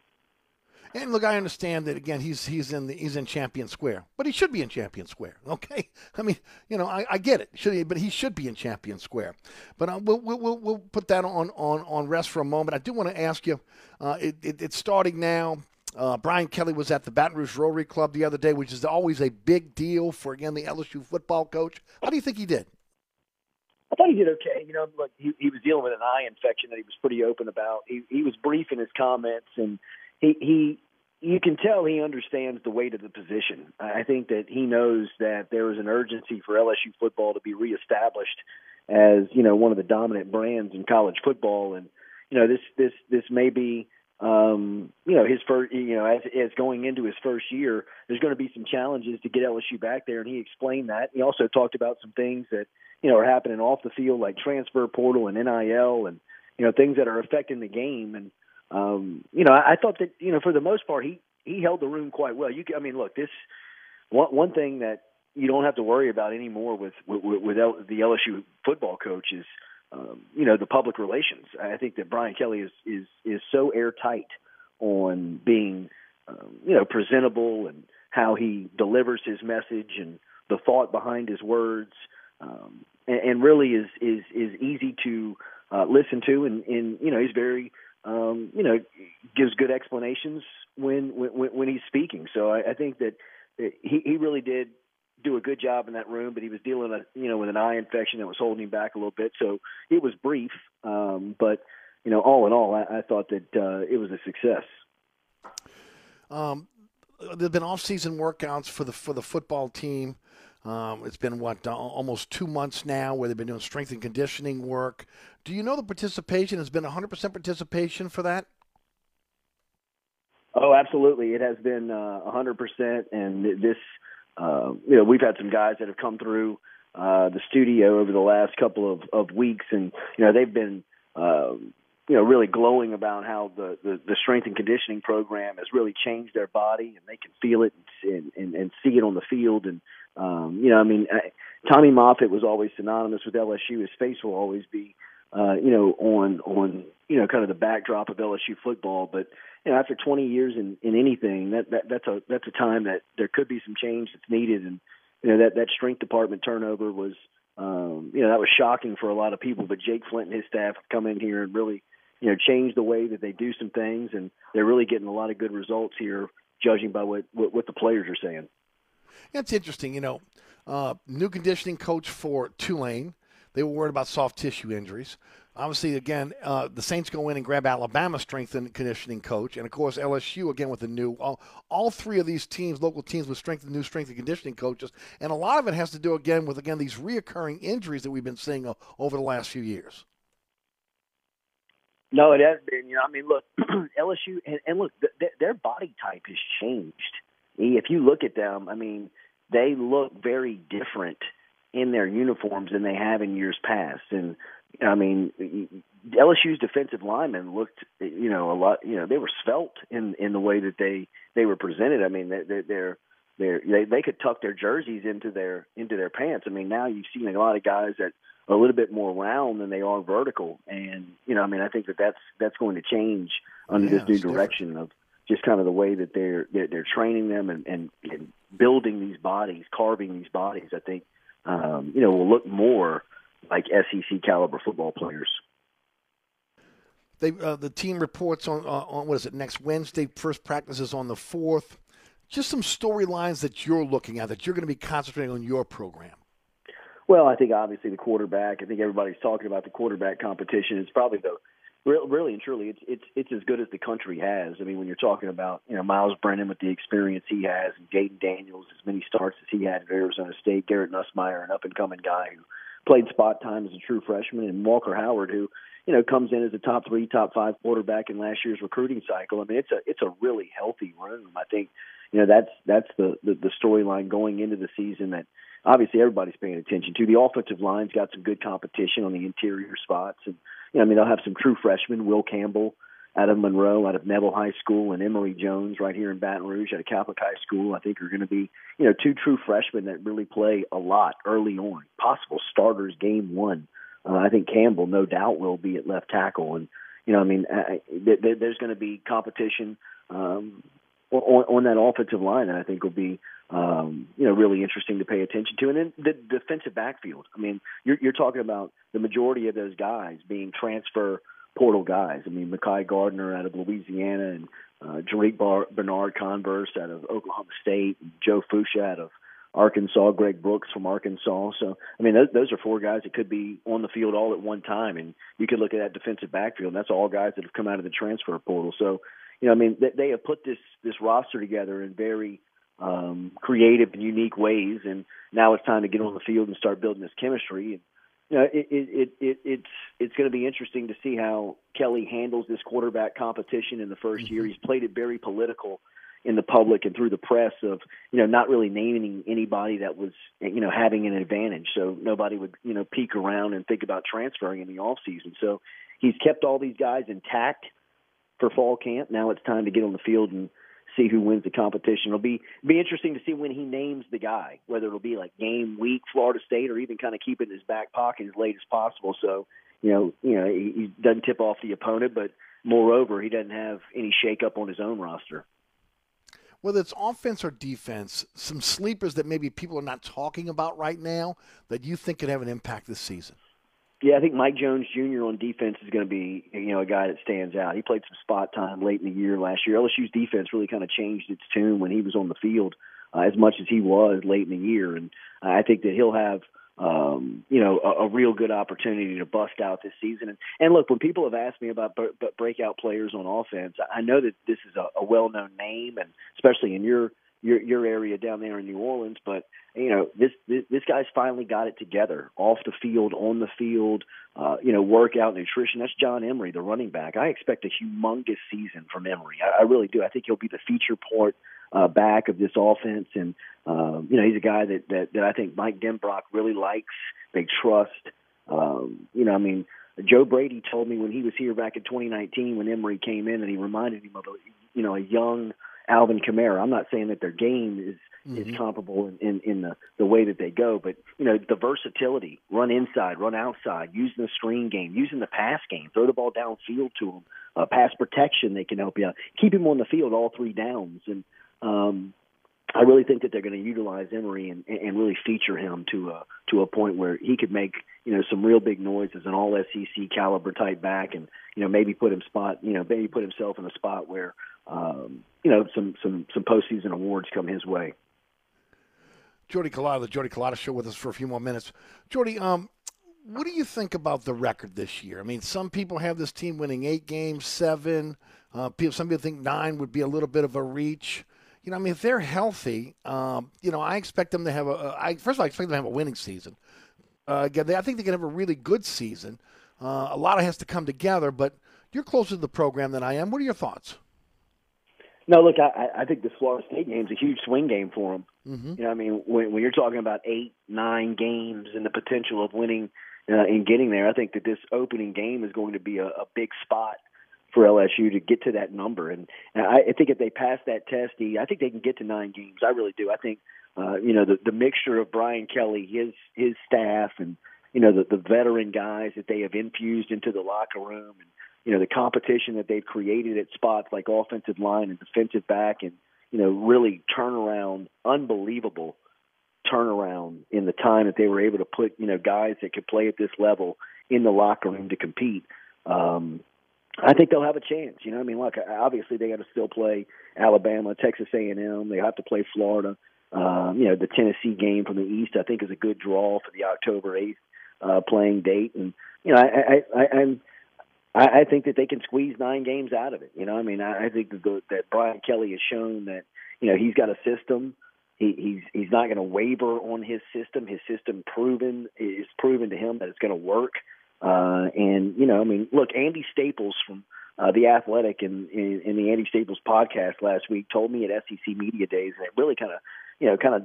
And look, I understand that again. He's he's in the, he's in Champion Square, but he should be in Champion Square. Okay, I mean, you know, I, I get it. Should he? But he should be in Champion Square. But uh, we'll, we'll we'll put that on on on rest for a moment. I do want to ask you. Uh, it, it, it's starting now. Uh, Brian Kelly was at the Baton Rouge Rotary Club the other day, which is always a big deal for again the LSU football coach. How do you think he did? I thought he did okay. You know, look, he, he was dealing with an eye infection that he was pretty open about. He he was brief in his comments, and he he you can tell he understands the weight of the position. I think that he knows that there is an urgency for LSU football to be reestablished as you know one of the dominant brands in college football, and you know this this this may be um, you know, his first, you know, as, as going into his first year, there's going to be some challenges to get LSU back there, and he explained that. He also talked about some things that you know are happening off the field, like transfer portal and NIL, and you know things that are affecting the game. And um, you know, I, I thought that you know for the most part he he held the room quite well. You, I mean, look, this one one thing that you don't have to worry about anymore with with, with L, the LSU football coach is um, you know the public relations. I think that Brian Kelly is is is so airtight on being um, you know presentable and how he delivers his message and the thought behind his words, um, and, and really is is is easy to uh, listen to, and, and you know he's very um, you know gives good explanations when when when he's speaking. So I, I think that he he really did do a good job in that room, but he was dealing, a, you know, with an eye infection that was holding him back a little bit. So it was brief, um, but you know, all in all, I, I thought that uh, it was a success. Um, there've been off-season workouts for the for the football team. Um, it's been what uh, almost two months now where they've been doing strength and conditioning work. Do you know the participation has been 100% participation for that? Oh, absolutely. It has been uh, 100%. And this uh, you know, we've had some guys that have come through uh, the studio over the last couple of, of weeks, and you know, they've been uh, you know really glowing about how the, the the strength and conditioning program has really changed their body, and they can feel it and and, and see it on the field. And um, you know, I mean, I, Tommy Moffitt was always synonymous with LSU. His face will always be, uh, you know, on on you know kind of the backdrop of LSU football, but you know, after 20 years in, in anything, that, that that's a that's a time that there could be some change that's needed, and you know that that strength department turnover was, um, you know, that was shocking for a lot of people. But Jake Flint and his staff have come in here and really, you know, changed the way that they do some things, and they're really getting a lot of good results here, judging by what what, what the players are saying. That's interesting. You know, uh, new conditioning coach for Tulane. They were worried about soft tissue injuries. Obviously, again, uh, the Saints go in and grab Alabama strength and conditioning coach, and of course LSU again with a new. All, all three of these teams, local teams, with strength and new strength and conditioning coaches, and a lot of it has to do again with again these reoccurring injuries that we've been seeing uh, over the last few years. No, it has been. You know, I mean, look, LSU and, and look, th- their body type has changed. If you look at them, I mean, they look very different in their uniforms than they have in years past, and I mean, LSU's defensive linemen looked, you know, a lot. You know, they were svelte in in the way that they they were presented. I mean, they, they're they're they're they they could tuck their jerseys into their into their pants. I mean, now you've seen a lot of guys that are a little bit more round than they are vertical, and you know, I mean, I think that that's that's going to change under Yeah, this new direction of just kind of the way that they're they're, they're training them and, and and building these bodies, carving these bodies. I think um, you know will look more like SEC caliber football players. They uh, the team reports on uh, on what is it next Wednesday? First practices on the fourth. Just some storylines that you're looking at that you're going to be concentrating on your program. Well, I think obviously the quarterback. I think everybody's talking about the quarterback competition. It's probably the really and truly, it's it's it's as good as the country has. I mean, when you're talking about you know Myles Brennan with the experience he has, and Jayden Daniels as many starts as he had at Arizona State, Garrett Nussmeier, an up and coming guy who played spot time as a true freshman, and Walker Howard, who you know comes in as a top three, top five quarterback in last year's recruiting cycle. I mean, it's a it's a really healthy room. I think you know that's that's the the, the storyline going into the season that obviously everybody's paying attention to. The offensive line's got some good competition on the interior spots, and you know, I mean they'll have some true freshmen, Will Campbell out of Monroe, out of Neville High School, and Emery Jones right here in Baton Rouge at a Catholic High School. I think are going to be you know two true freshmen that really play a lot early on, possible starters game one. Uh, I think Campbell, no doubt, will be at left tackle, and you know, I mean, I, th- there's going to be competition um, on, on that offensive line that I think will be, um, you know, really interesting to pay attention to. And then the defensive backfield. I mean, you're, you're talking about the majority of those guys being transfer portal guys. I mean, Mekhi Garner out of Louisiana and uh, Drake Bar- Bernard Converse out of Oklahoma State, Joe Foucha out of Arkansas, Greg Brooks from Arkansas. So, I mean, those, those are four guys that could be on the field all at one time. And you could look at that defensive backfield, and that's all guys that have come out of the transfer portal. So, you know, I mean, they, they have put this this roster together in very um, creative and unique ways, and now it's time to get on the field and start building this chemistry. And you know, it, it, it, it it's it's going to be interesting to see how Kelly handles this quarterback competition in the 1st year. He's played it very political in the public and through the press of you know not really naming anybody that was you know having an advantage, so nobody would you know peek around and think about transferring in the off season. So he's kept all these guys intact for fall camp. Now it's time to get on the field and see who wins the competition. It'll be be interesting to see when he names the guy, whether it'll be like game week Florida State or even kind of keep it in his back pocket as late as possible. So you know, you know, he, he doesn't tip off the opponent, but moreover, he doesn't have any shakeup on his own roster. Whether it's offense or defense, some sleepers that maybe people are not talking about right now that you think could have an impact this season. Yeah, I think Mike Jones Jr. on defense is going to be you know a guy that stands out. He played some spot time late in the year last year. LSU's defense really kind of changed its tune when he was on the field uh, as much as he was late in the year, and I think that he'll have um, you know a, a real good opportunity to bust out this season. And, and look, when people have asked me about b- b- breakout players on offense, I know that this is a, a well-known name, and especially in your your your area down there in New Orleans. But you know, this this, this guy's finally got it together off the field, on the field. Uh, you know, workout, nutrition. That's John Emery, the running back. I expect a humongous season from Emery. I, I really do. I think he'll be the feature part uh, back of this offense, and um, you know, he's a guy that that, that I think Mike Denbrock really likes. They trust. Um, you know, I mean. Joe Brady told me when he was here back in 2019 when Emery came in, and he reminded him of a you know a young Alvin Kamara. I'm not saying that their game is mm-hmm. is comparable in, in, in the the way that they go, but you know the versatility, run inside, run outside, using the screen game, using the pass game, throw the ball downfield to them, uh, pass protection. They can help you out, keep him on the field all three downs, and um, I really think that they're going to utilize Emery and, and really feature him to a to a point where he could make you know some real big noise as an All SEC caliber type back, and you know maybe put him spot you know maybe put himself in a spot where um, you know some some some postseason awards come his way. Jordy Culotta, the Jordy Culotta Show, with us for a few more minutes. Jordy, um, what do you think about the record this year? I mean, some people have this team winning eight games, seven. Uh, people, some people think nine would be a little bit of a reach you know, I mean, if they're healthy, um, you know, I expect them to have a. I, first of all, I expect them to have a winning season. Uh, again, they, I think they can have a really good season. Uh, a lot has to come together, but you're closer to the program than I am. What are your thoughts? No, look, I, I think this Florida State game is a huge swing game for them. Mm-hmm. You know, I mean, when, when you're talking about eight, nine games and the potential of winning uh, and getting there, I think that this opening game is going to be a, a big spot for LSU to get to that number. And, and I, I think if they pass that test, I think they can get to nine games. I really do. I think uh, you know the the mixture of Brian Kelly, his his staff, and you know the the veteran guys that they have infused into the locker room, and you know the competition that they've created at spots like offensive line and defensive back, and you know really turnaround, unbelievable turnaround in the time that they were able to put you know guys that could play at this level in the locker room to compete. Um, I think they'll have a chance. You know, I mean, look, obviously they got to still play Alabama, Texas A&M. They have to play Florida. Um, you know, the Tennessee game from the East, I think, is a good draw for the October eighth uh, playing date. And you know, I, I, I, I'm. I, I think that they can squeeze nine games out of it. You know, I mean, I, I think that, that Brian Kelly has shown that you know he's got a system. He, he's he's not going to waver on his system. His system proven is proven to him that it's going to work. Uh, and you know, I mean, look, Andy Staples from uh, the Athletic in, in, in the Andy Staples podcast last week told me at SEC Media Days, and it really kind of, you know, kind of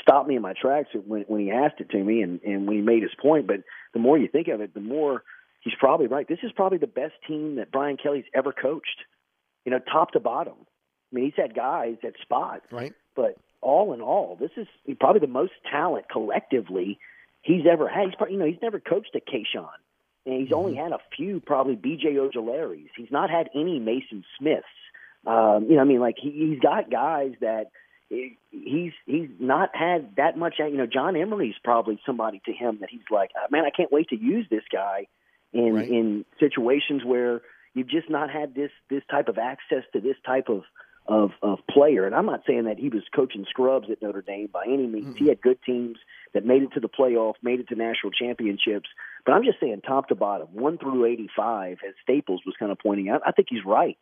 stopped me in my tracks when, when he asked it to me and, and when he made his point. But the more you think of it, the more he's probably right. This is probably the best team that Brian Kelly's ever coached, you know, top to bottom. I mean, he's had guys at spots, right? But all in all, this is probably the most talent collectively he's ever had. He's probably, you know he's never coached a Kayshon, and he's mm-hmm. only had a few probably B.J. Ojulari's. He's not had any Maason Smiths. Um, you know, I mean, like he, he's got guys that he's he's not had that much. You know, John Emery's probably somebody to him that he's like, man, I can't wait to use this guy in right. in situations where you've just not had this this type of access to this type of of of player. And I'm not saying that he was coaching scrubs at Notre Dame by any means. Mm-hmm. He had good teams that made it to the playoff, made it to national championships. But I'm just saying, top to bottom, one through 85, as Staples was kind of pointing out, I think he's right.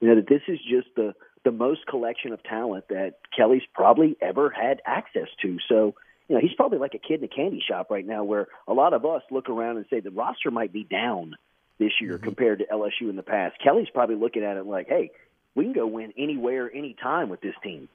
You know that this is just the the most collection of talent that Kelly's probably ever had access to. So you know, he's probably like a kid in a candy shop right now, where a lot of us look around and say the roster might be down this year Mm-hmm. compared to LSU in the past. Kelly's probably looking at it like, hey, we can go win anywhere, anytime with this team.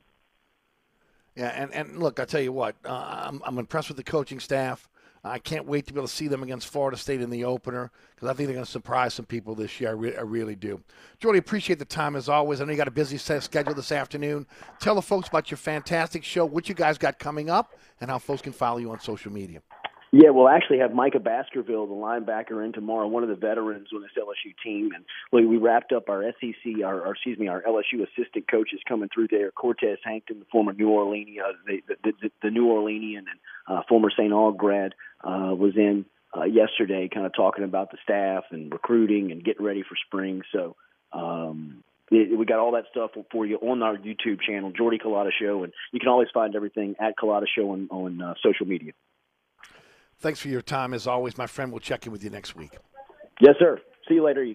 Yeah, and, and look, I tell you what, uh, I'm, I'm impressed with the coaching staff. I can't wait to be able to see them against Florida State in the opener because I think they're going to surprise some people this year. I, re- I really do. Jordy, appreciate the time as always. I know you got a busy schedule this afternoon. Tell the folks about your fantastic show, what you guys got coming up, and how folks can follow you on social media. Yeah, we'll actually have Micah Baskerville, the linebacker, in tomorrow, one of the veterans on this LSU team. And we, we wrapped up our SEC, our, or excuse me, our LSU assistant coaches coming through there. Cortez Hankton, the former New Orleanian, uh, the, the, the, the New Orleanian and uh, former St. Aug grad, uh, was in uh, yesterday, kind of talking about the staff and recruiting and getting ready for spring. So um, we got all that stuff for you on our YouTube channel, Jordy Culotta Show, and you can always find everything at Culotta Show on, on uh, social media. Thanks for your time as always, my friend. We'll check in with you next week. Yes, sir. See you later.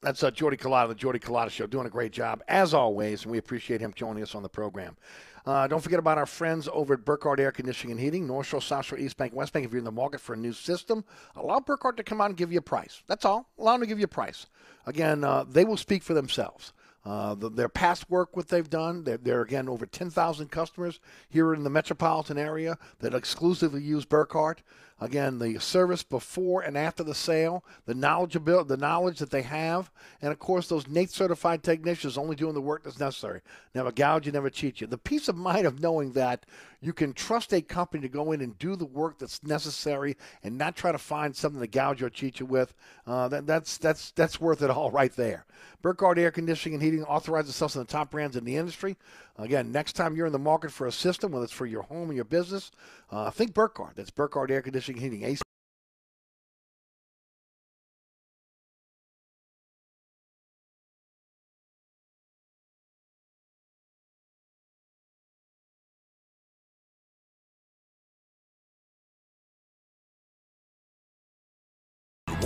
That's uh, Jordy Culotta, the Jordy Culotta Show, doing a great job as always, and we appreciate him joining us on the program. Uh, don't forget about our friends over at Burkhardt Air Conditioning and Heating, North Shore, South Shore, East Bank, West Bank. If you're in the market for a new system, allow Burkhardt to come out and give you a price. That's all. Allow them to give you a price. Again, uh, they will speak for themselves. Uh, the, their past work, what they've done, they're, they're again over 10,000 customers here in the metropolitan area that exclusively use Burkhardt. Again, the service before and after the sale, the knowledge, the knowledge that they have, and of course those NATE certified technicians only doing the work that's necessary. Never gouge you, never cheat you. The peace of mind of knowing that you can trust a company to go in and do the work that's necessary and not try to find something to gouge or cheat you with. Uh, that, that's that's that's worth it all right there. Burkhardt Air Conditioning and Heating authorizes itself in the top brands in the industry. Again, next time you're in the market for a system, whether it's for your home or your business, uh, think Burkhardt. That's Burkhardt Air Conditioning Pershing hitting Ace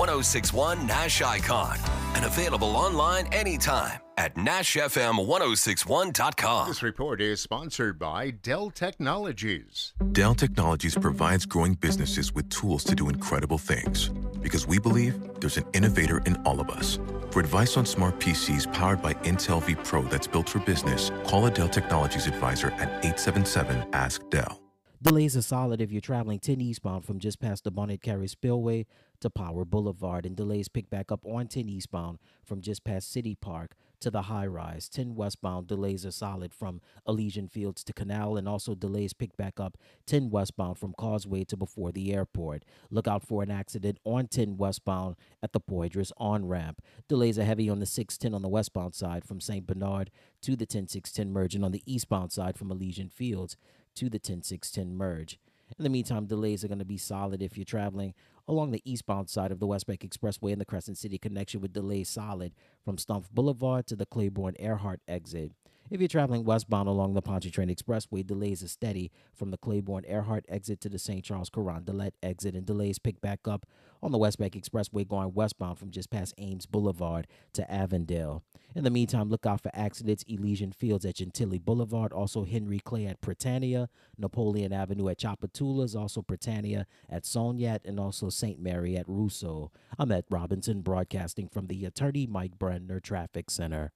1061 Nash Icon and available online anytime at NashFM1061.com. This report is sponsored by Dell Technologies. Dell Technologies provides growing businesses with tools to do incredible things because we believe there's an innovator in all of us. For advice on smart PCs powered by Intel vPro that's built for business, call a Dell Technologies advisor at 877 Ask Dell. Delays are solid if you're traveling 10 eastbound from just past the Bonnet Carey Spillway to Power Boulevard, and delays pick back up on 10 eastbound from just past City Park to the high rise. 10 westbound delays are solid from Elysian Fields to Canal, and also delays pick back up 10 westbound from Causeway to before the airport. Look out for an accident on 10 westbound at the Poydras on ramp. Delays are heavy on the 610 on the westbound side from St. Bernard to the 10610 merge, and on the eastbound side from Elysian Fields to the 10610 merge. In the meantime, delays are going to be solid if you're traveling along the eastbound side of the West Bank Expressway and the Crescent City connection with delays solid from Stumpf Boulevard to the Claiborne Earhart exit. If you're traveling westbound along the Pontchartrain Expressway, delays are steady from the Claiborne Earhart exit to the St. Charles Carondelet exit, and delays pick back up on the West Bank Expressway going westbound from just past Ames Boulevard to Avondale. In the meantime, look out for accidents Elysian Fields at Gentilly Boulevard, also Henry Clay at Britannia, Napoleon Avenue at Tchoupitoulas, also Britannia at Soniat, and also St. Mary at Russo. I'm at Robinson, broadcasting from the Attorney Mike Brandner Traffic Center.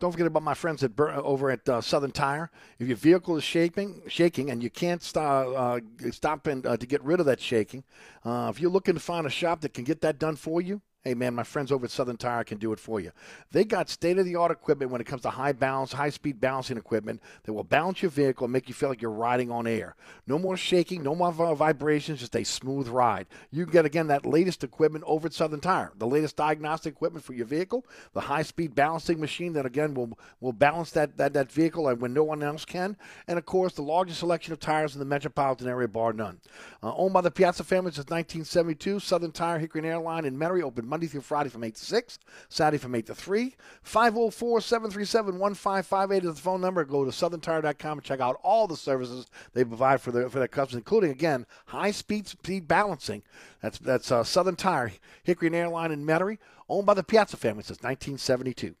Don't forget about my friends at over at uh, Southern Tire. If your vehicle is shaking, shaking, and you can't stop uh, stop in, uh, to get rid of that shaking, uh, if you're looking to find a shop that can get that done for you, hey man, my friends over at Southern Tire can do it for you. They got state of the art equipment when it comes to high balance, high speed balancing equipment that will balance your vehicle and make you feel like you're riding on air. No more shaking, no more vibrations, just a smooth ride. You can get again that latest equipment over at Southern Tire, the latest diagnostic equipment for your vehicle, the high speed balancing machine that again will will balance that that, that vehicle when no one else can, and of course the largest selection of tires in the metropolitan area, bar none. Uh, owned by the Piazza family since 1972, Southern Tire, Hickory and Airline in Metairie, open Monday through Friday from 8 to 6, Saturday from 8 to 3. 504 737 1558 is the phone number. Go to southerntire.com and check out all the services they provide for their, for their customers, including, again, high speed speed balancing. That's, that's uh, Southern Tire, Hickory and Airline in Metairie, owned by the Piazza family since 1972.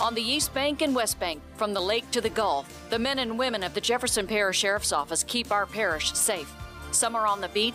On the East Bank and West Bank, from the lake to the Gulf, the men and women of the Jefferson Parish Sheriff's Office keep our parish safe. Some are on the beat,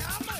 how much?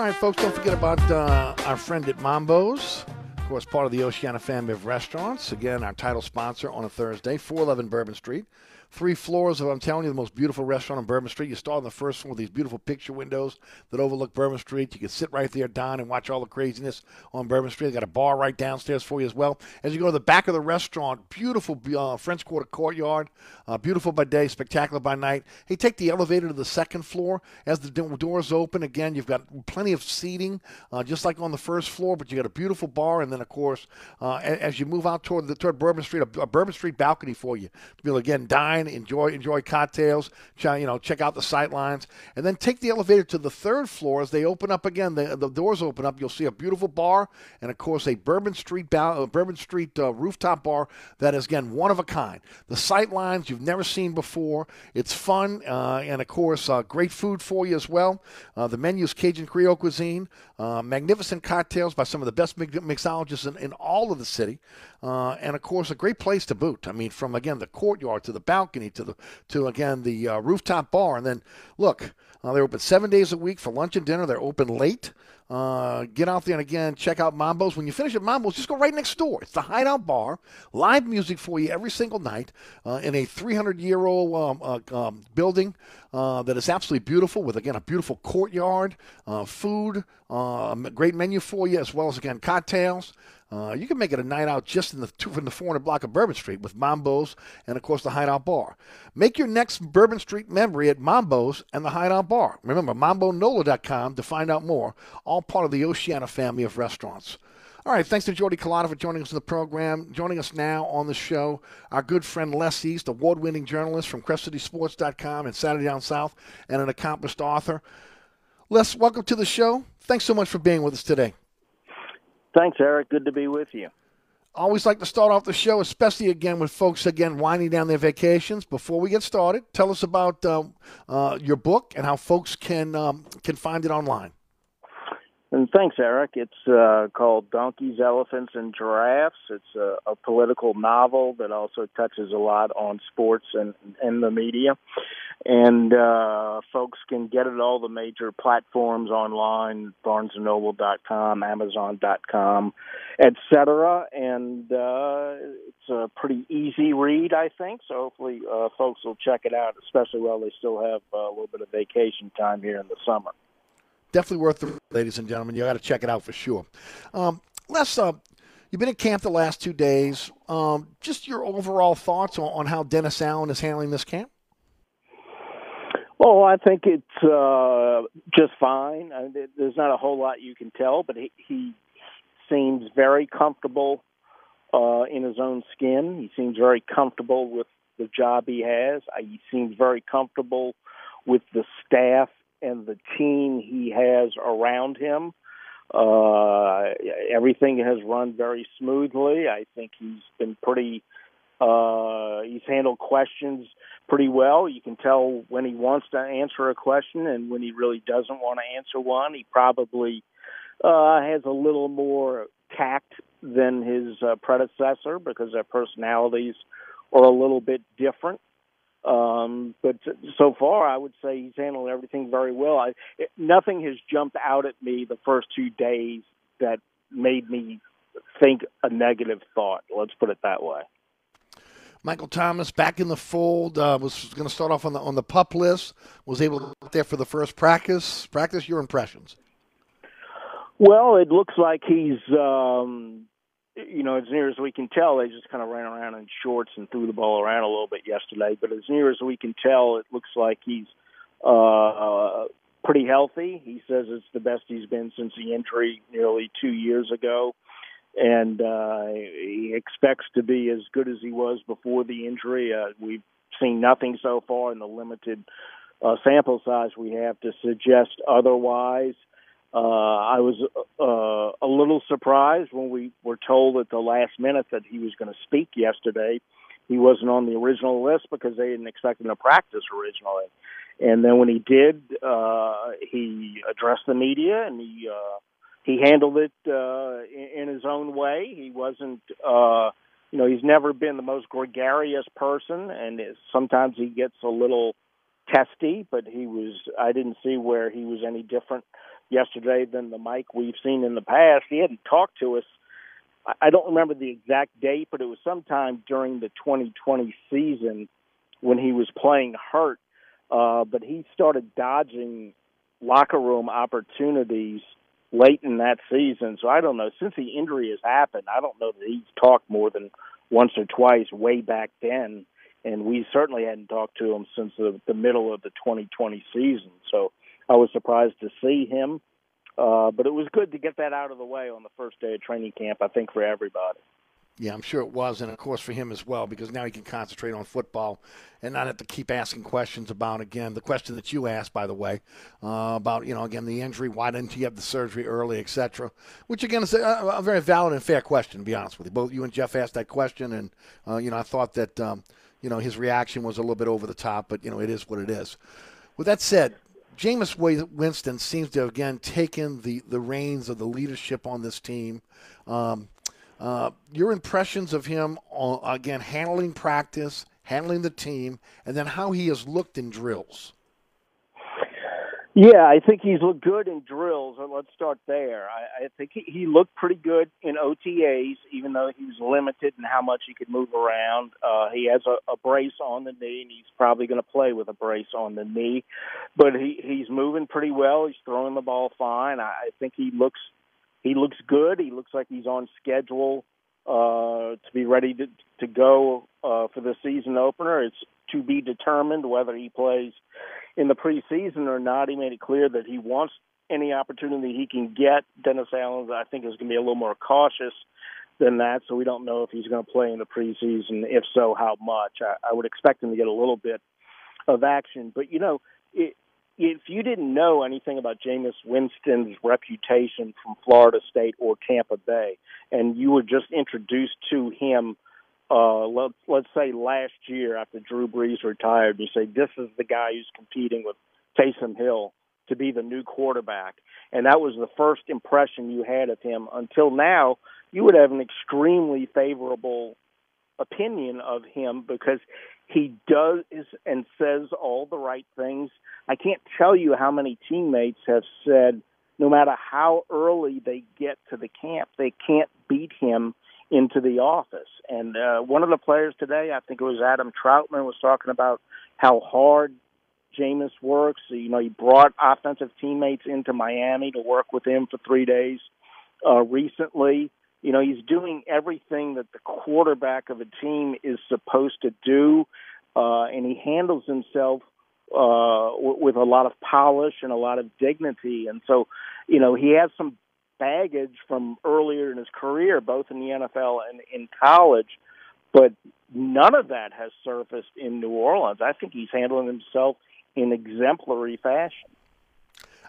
All right, folks, don't forget about uh, our friend at Mambo's. Of course, part of the Oceana family of restaurants. Again, our title sponsor on a Thursday, 411 Bourbon Street. Three floors of, I'm telling you, the most beautiful restaurant on Bourbon Street. You start on the first floor with these beautiful picture windows that overlook Bourbon Street. You can sit right there, dine, and watch all the craziness on Bourbon Street. They got a bar right downstairs for you as well. As you go to the back of the restaurant, beautiful uh, French Quarter courtyard, uh, beautiful by day, spectacular by night. Hey, take the elevator to the second floor. As the doors open, again, you've got plenty of seating, uh, just like on the first floor, but you got a beautiful bar, and then, of course, uh, as you move out toward the toward Bourbon Street, a, a Bourbon Street balcony for you to be able to again dine, enjoy enjoy cocktails, you know, check out the sight lines, and then take the elevator to the third floor. As they open up again, the, the doors open up. You'll see a beautiful bar, and of course, a Bourbon Street uh, Bourbon Street uh, rooftop bar that is again one of a kind. The sight lines you've never seen before. It's fun, uh, and of course, uh, great food for you as well. Uh, the menu is Cajun Creole cuisine, uh, magnificent cocktails by some of the best mix- mixologists in, in all of the city, uh, and of course, a great place to boot. I mean, from again the courtyard to the balcony to the to again the uh, rooftop bar, and then look, uh, they're open seven days a week for lunch and dinner. They're open late. Uh, get out there and again check out Mambo's. When you finish at Mambo's, just go right next door. It's the Hideout Bar, live music for you every single night uh, in a 300 year old um, uh, um, building uh, that is absolutely beautiful with again a beautiful courtyard, uh, food, uh, a great menu for you as well as again cocktails. Uh, you can make it a night out just in the two, from the 400 block of Bourbon Street with Mambo's and, of course, the Hideout Bar. Make your next Bourbon Street memory at Mambo's and the Hideout Bar. Remember, MamboNola.com to find out more. All part of the Oceana family of restaurants. All right, thanks to Jordy Culotta for joining us in the program. Joining us now on the show, our good friend Les East, award-winning journalist from CrescentCitySports.com and Saturday Down South, and an accomplished author. Les, welcome to the show. Thanks so much for being with us today. Thanks, Eric. Good to be with you. Always like to start off the show, especially again with folks again winding down their vacations. Before we get started, tell us about uh, uh, your book and how folks can um, can find it online. And thanks, Eric. It's uh, called Donkeys, Elephants, and Giraffes. It's a, a political novel that also touches a lot on sports and, and the media. And uh, folks can get it all the major platforms online, BarnesandNoble.com, Amazon.com, etc. And uh, it's a pretty easy read, I think. So hopefully, uh, folks will check it out, especially while they still have uh, a little bit of vacation time here in the summer definitely worth the ladies and gentlemen. You got to check it out for sure. Um, Les, uh, you've been in camp the last two days. Um, just your overall thoughts on, on, how Dennis Allen is handling this camp? Well, I think it's uh, just fine. I mean, there's not a whole lot you can tell, but he, he seems very comfortable uh, in his own skin. He seems very comfortable with the job he has. He seems very comfortable with the staff and the team he has around him. Uh, everything has run very smoothly. I think he's been pretty. Uh, he's handled questions pretty well. You can tell when he wants to answer a question and when he really doesn't want to answer one. He probably uh, has a little more tact than his uh, predecessor because their personalities are a little bit different. Um, but so far, I would say he's handled everything very well. I, it, nothing has jumped out at me the first two days that made me think a negative thought. Let's put it that way. Michael Thomas back in the fold. Uh, was going to start off on the on the pup list. Was able to get there for the first practice. Practice your impressions. Well, it looks like he's um, you know, as near as we can tell, they just kind of ran around in shorts and threw the ball around a little bit yesterday. But as near as we can tell, it looks like he's uh, pretty healthy. He says it's the best he's been since the injury nearly two years ago. And uh, he expects to be as good as he was before the injury. Uh, we've seen nothing so far in the limited uh, sample size we have to suggest otherwise. Uh, I was uh, a little surprised when we were told at the last minute that he was going to speak yesterday. He wasn't on the original list because they didn't expect him to practice originally. And then when he did, uh, he addressed the media and he uh, he handled it uh, in, in his own way. He wasn't, uh, you know, he's never been the most gregarious person, and sometimes he gets a little testy. But he was, I didn't see where he was any different yesterday than the Mike we've seen in the past. He hadn't talked to us. I don't remember the exact date, but it was sometime during the 2020 season when he was playing hurt. Uh, but he started dodging locker room opportunities late in that season. So I don't know. Since the injury has happened, I don't know that he's talked more than once or twice way back then. And we certainly hadn't talked to him since the, the middle of the 2020 season. So I was surprised to see him, uh, but it was good to get that out of the way on the first day of training camp. I think for everybody. Yeah, I'm sure it was, and of course for him as well, because now he can concentrate on football and not have to keep asking questions about again the question that you asked, by the way, uh, about you know again the injury, why didn't he have the surgery early, etc. Which again is a, a, very valid and fair question. To be honest with you, both you and Jeff asked that question, and uh, you know I thought that um, you know his reaction was a little bit over the top, but you know it is what it is. With that said, Jameis Winston seems to have again taken the, the reins of the leadership on this team. Um, uh, your impressions of him, again, handling practice, handling the team, and then how he has looked in drills. Yeah, I think he's looked good in drills. Let's start there. I, I think he, he looked pretty good in OTAs, even though he was limited in how much he could move around. Uh, he has a, a brace on the knee, and he's probably going to play with a brace on the knee. But he he's moving pretty well. He's throwing the ball fine. I, I think he looks he looks good. He looks like he's on schedule uh, to be ready to to go uh, for the season opener. It's to be determined whether he plays in the preseason or not. He made it clear that he wants any opportunity he can get. Dennis Allen, I think, is going to be a little more cautious than that, so we don't know if he's going to play in the preseason. If so, how much? I, I would expect him to get a little bit of action. But you know, it, if you didn't know anything about Jameis Winston's reputation from Florida State or Tampa Bay, and you were just introduced to him uh, let, let's say last year after Drew Brees retired, you say this is the guy who's competing with Taysom Hill to be the new quarterback. And that was the first impression you had of him. Until now, you would have an extremely favorable opinion of him because he does and says all the right things. I can't tell you how many teammates have said no matter how early they get to the camp, they can't beat him into the office. And uh, one of the players today, I think it was Adam Trautman, was talking about how hard Jameis works. You know, he brought offensive teammates into Miami to work with him for three days uh, recently. You know, he's doing everything that the quarterback of a team is supposed to do, uh, and he handles himself uh, w- with a lot of polish and a lot of dignity. And so, you know, he has some baggage from earlier in his career, both in the NFL and in college, but none of that has surfaced in New Orleans. I think he's handling himself in exemplary fashion.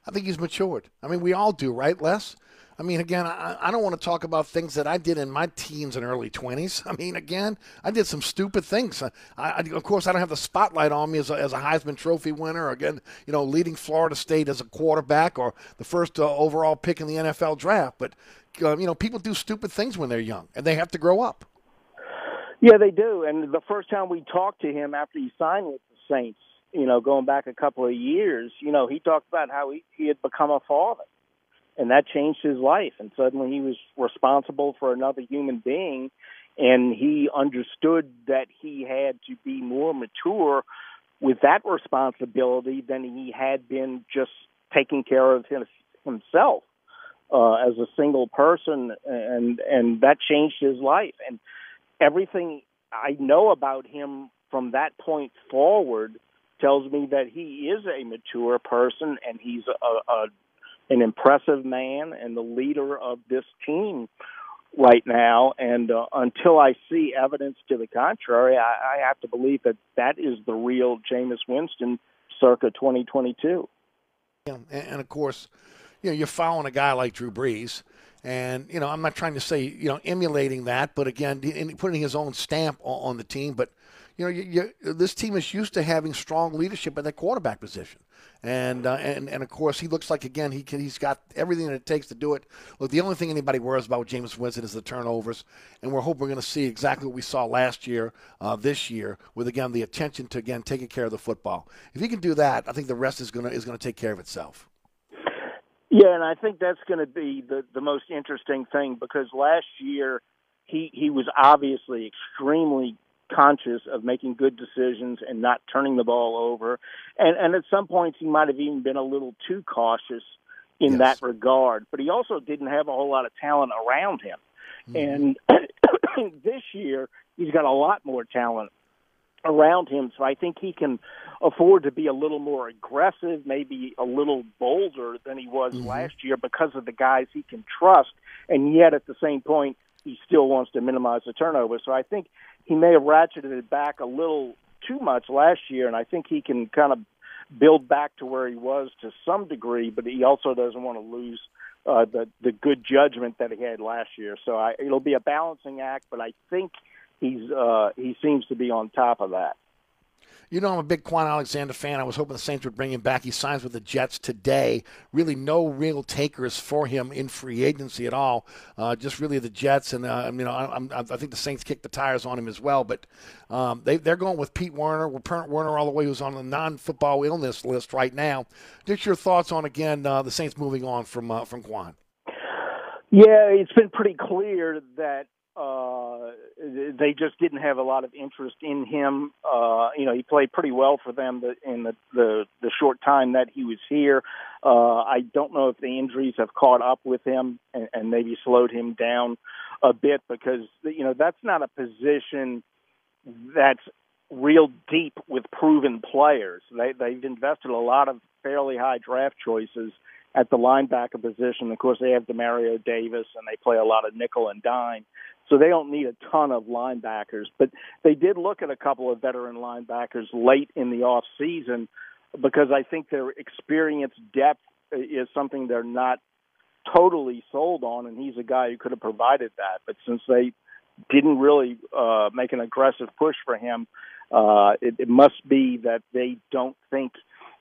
I think he's matured. I mean, we all do, right, Les? I mean, again, I, I don't want to talk about things that I did in my teens and early 20s. I mean, again, I did some stupid things. I, I, of course, I don't have the spotlight on me as a, as a Heisman Trophy winner, or again, you know, leading Florida State as a quarterback or the first uh, overall pick in the NFL draft. But, uh, you know, people do stupid things when they're young, and they have to grow up. Yeah, they do. And the first time we talked to him after he signed with the Saints, you know, going back a couple of years, you know, he talked about how he, he had become a father and that changed his life. And suddenly he was responsible for another human being, and he understood that he had to be more mature with that responsibility than he had been just taking care of him, himself uh, as a single person, and and that changed his life. And everything I know about him from that point forward tells me that he is a mature person and he's a, a an impressive man and the leader of this team right now. And uh, until I see evidence to the contrary, I, I have to believe that that is the real Jameis Winston circa 2022. Yeah, and, of course, you know, you're following a guy like Drew Brees. And you know, I'm not trying to say you know emulating that, but again, putting his own stamp on, the team. But you know, you, you, this team is used to having strong leadership at the quarterback position and uh, and and of course he looks like again he can, he's got everything that it takes to do it. Look, the only thing anybody worries about with Jameis Winston is the turnovers, and we're hoping we're going to see exactly what we saw last year, uh, this year, with again the attention to again taking care of the football. If he can do that, I think the rest is going to is going to take care of itself. Yeah, and I think that's going to be the the most interesting thing because last year he he was obviously extremely conscious of making good decisions and not turning the ball over. And and at some points he might have even been a little too cautious in yes. that regard. But he also didn't have a whole lot of talent around him. Mm-hmm. And this year he's got a lot more talent around him. So I think he can afford to be a little more aggressive, maybe a little bolder than he was mm-hmm. last year because of the guys he can trust. And yet at the same point, he still wants to minimize the turnover. So I think he may have ratcheted it back a little too much last year, and I think he can kind of build back to where he was to some degree, but he also doesn't want to lose uh, the the good judgment that he had last year. So I, it'll be a balancing act, but I think he's uh, he seems to be on top of that. You know, I'm a big Kwon Alexander fan. I was hoping the Saints would bring him back. He signs with the Jets today. Really, no real takers for him in free agency at all. Uh, just really the Jets, and uh, you know, I, I, think the Saints kicked the tires on him as well. But um, they, they're going with Pete Werner, Pete Werner all the way, who's on the non-football illness list right now. Just your thoughts on again uh, the Saints moving on from uh, from Kwon. Yeah, it's been pretty clear that uh, they just didn't have a lot of interest in him. Uh, you know, he played pretty well for them in the the, the short time that he was here. Uh, I don't know if the injuries have caught up with him and, and maybe slowed him down a bit because you know that's not a position that's real deep with proven players. They they've invested a lot of fairly high draft choices at the linebacker position. Of course, they have Demario Davis, and they play a lot of nickel and dime. So they don't need a ton of linebackers, but they did look at a couple of veteran linebackers late in the off season because I think their experience depth is something they're not totally sold on, and he's a guy who could have provided that. But since they didn't really uh, make an aggressive push for him, uh, it, it must be that they don't think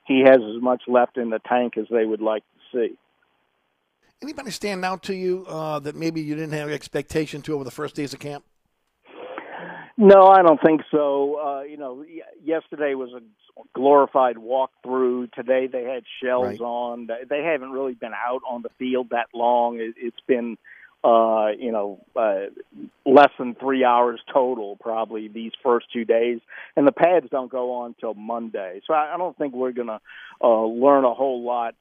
he has as much left in the tank as they would like to see. Anybody stand out to you uh, that maybe you didn't have expectation to over the first days of camp? No, I don't think so. Uh, you know, yesterday was a glorified walkthrough. Today they had shells Right. on. They- haven't really been out on the field that long. It, it's been, uh, you know, uh, less than three hours total probably these first two days, and the pads don't go on till Monday. So I, I don't think we're gonna uh, learn a whole lot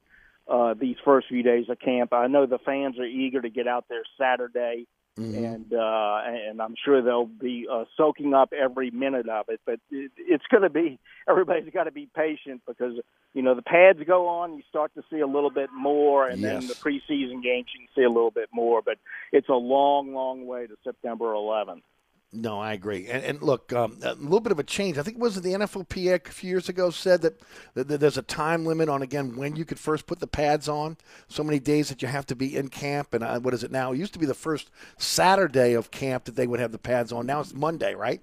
uh, these first few days of camp. I know the fans are eager to get out there Saturday and uh, and I'm sure they'll be uh, soaking up every minute of it. But it, it's going to be everybody's got to be patient because you know the pads go on, you start to see a little bit more, and then Yes. the preseason games you can see a little bit more. But it's a long, long way to September 11th. No, I agree. And, and look, um, a little bit of a change. I think it was the NFLPA a few years ago said that, that, that there's a time limit on again when you could first put the pads on. So many days that you have to be in camp. And uh, what is it now? It used to be the first Saturday of camp that they would have the pads on. Now it's Monday, right?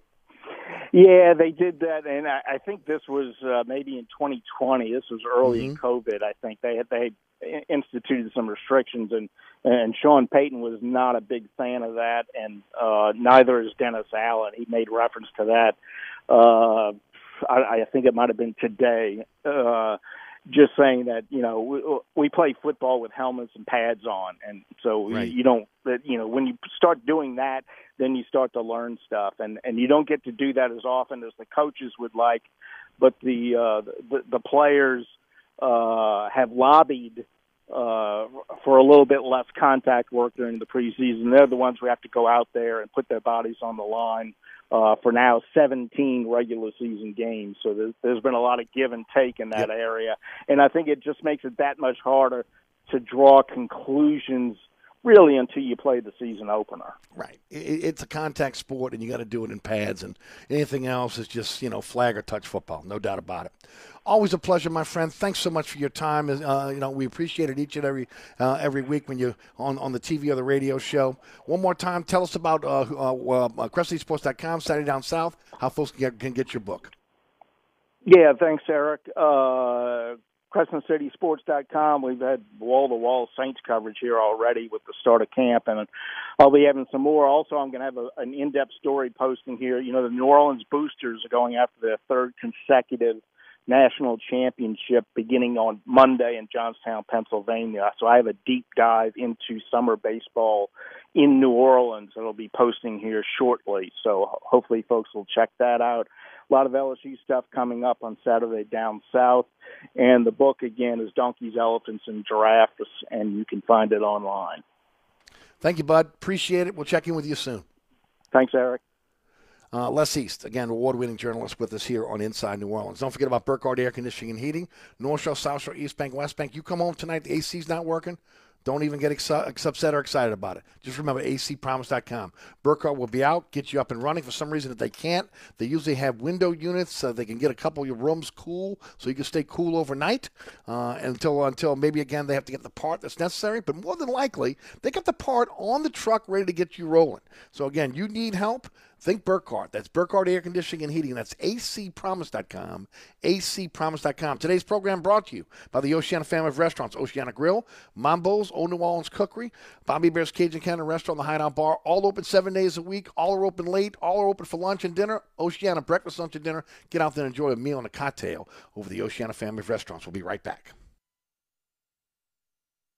Yeah, they did that, and I, I think this was uh, maybe in 2020. This was early in COVID. I think they had they had instituted some restrictions, and and Sean Payton was not a big fan of that, and uh, neither is Dennis Allen. He made reference to that. Uh, I, I think it might have been today. Uh, just saying that you know we, we play football with helmets and pads on, and so Right. you don't that you know when you start doing that, then you start to learn stuff, and and you don't get to do that as often as the coaches would like, but the uh, the, the players uh, have lobbied uh, for a little bit less contact work during the preseason. They're the ones who have to go out there and put their bodies on the line uh, for now 17 regular season games. So there's, there's been a lot of give and take in that area, and I think it just makes it that much harder to draw conclusions really until you play the season opener. Right. It's a contact sport, and you got to do it in pads, and anything else is just you know flag or touch football. No doubt about it. Always a pleasure, my friend. Thanks so much for your time. Uh, you know we appreciate it each and every uh, every week when you on on the TV or the radio show. One more time, tell us about uh, uh, uh, Saturday Down South. How folks can get, can get your book. Yeah, thanks, Eric. Uh, CrescentCitySports.com. We've had wall-to-wall Saints coverage here already with the start of camp, and I'll be having some more. Also, I'm going to have a, an in-depth story posting here. You know, the New Orleans Boosters are going after their third consecutive national championship beginning on Monday in Johnstown, Pennsylvania. So I have a deep dive into summer baseball in New Orleans that I'll be posting here shortly. So hopefully folks will check that out. A lot of LSU stuff coming up on Saturday down south. And the book again is Donkeys, Elephants, and Giraffes, and you can find it online. Thank you, Bud. Appreciate it. We'll check in with you soon. Thanks, Eric. Uh, Les East, again, award-winning journalist with us here on Inside New Orleans. Don't forget about Burkhardt Air Conditioning and Heating, North Shore, South Shore, East Bank, West Bank. You come home tonight, the AC's not working. Don't even get ex- upset or excited about it. Just remember acpromise.com. Burkhardt will be out, get you up and running. For some reason, if they can't, they usually have window units so they can get a couple of your rooms cool so you can stay cool overnight uh, until until maybe again they have to get the part that's necessary. But more than likely, they got the part on the truck ready to get you rolling. So again, you need help. Think Burkhardt. That's Burkhardt Air Conditioning and Heating. That's acpromise.com. acpromise.com. Today's program brought to you by the Oceana family of restaurants, Oceana Grill, Mambo's, Old New Orleans Cookery, Bobby Bear's Cajun Cannon Restaurant, the Hideout Bar, all open seven days a week. All are open late. All are open for lunch and dinner. Oceana breakfast, lunch, and dinner. Get out there and enjoy a meal and a cocktail over the Oceana family of restaurants. We'll be right back.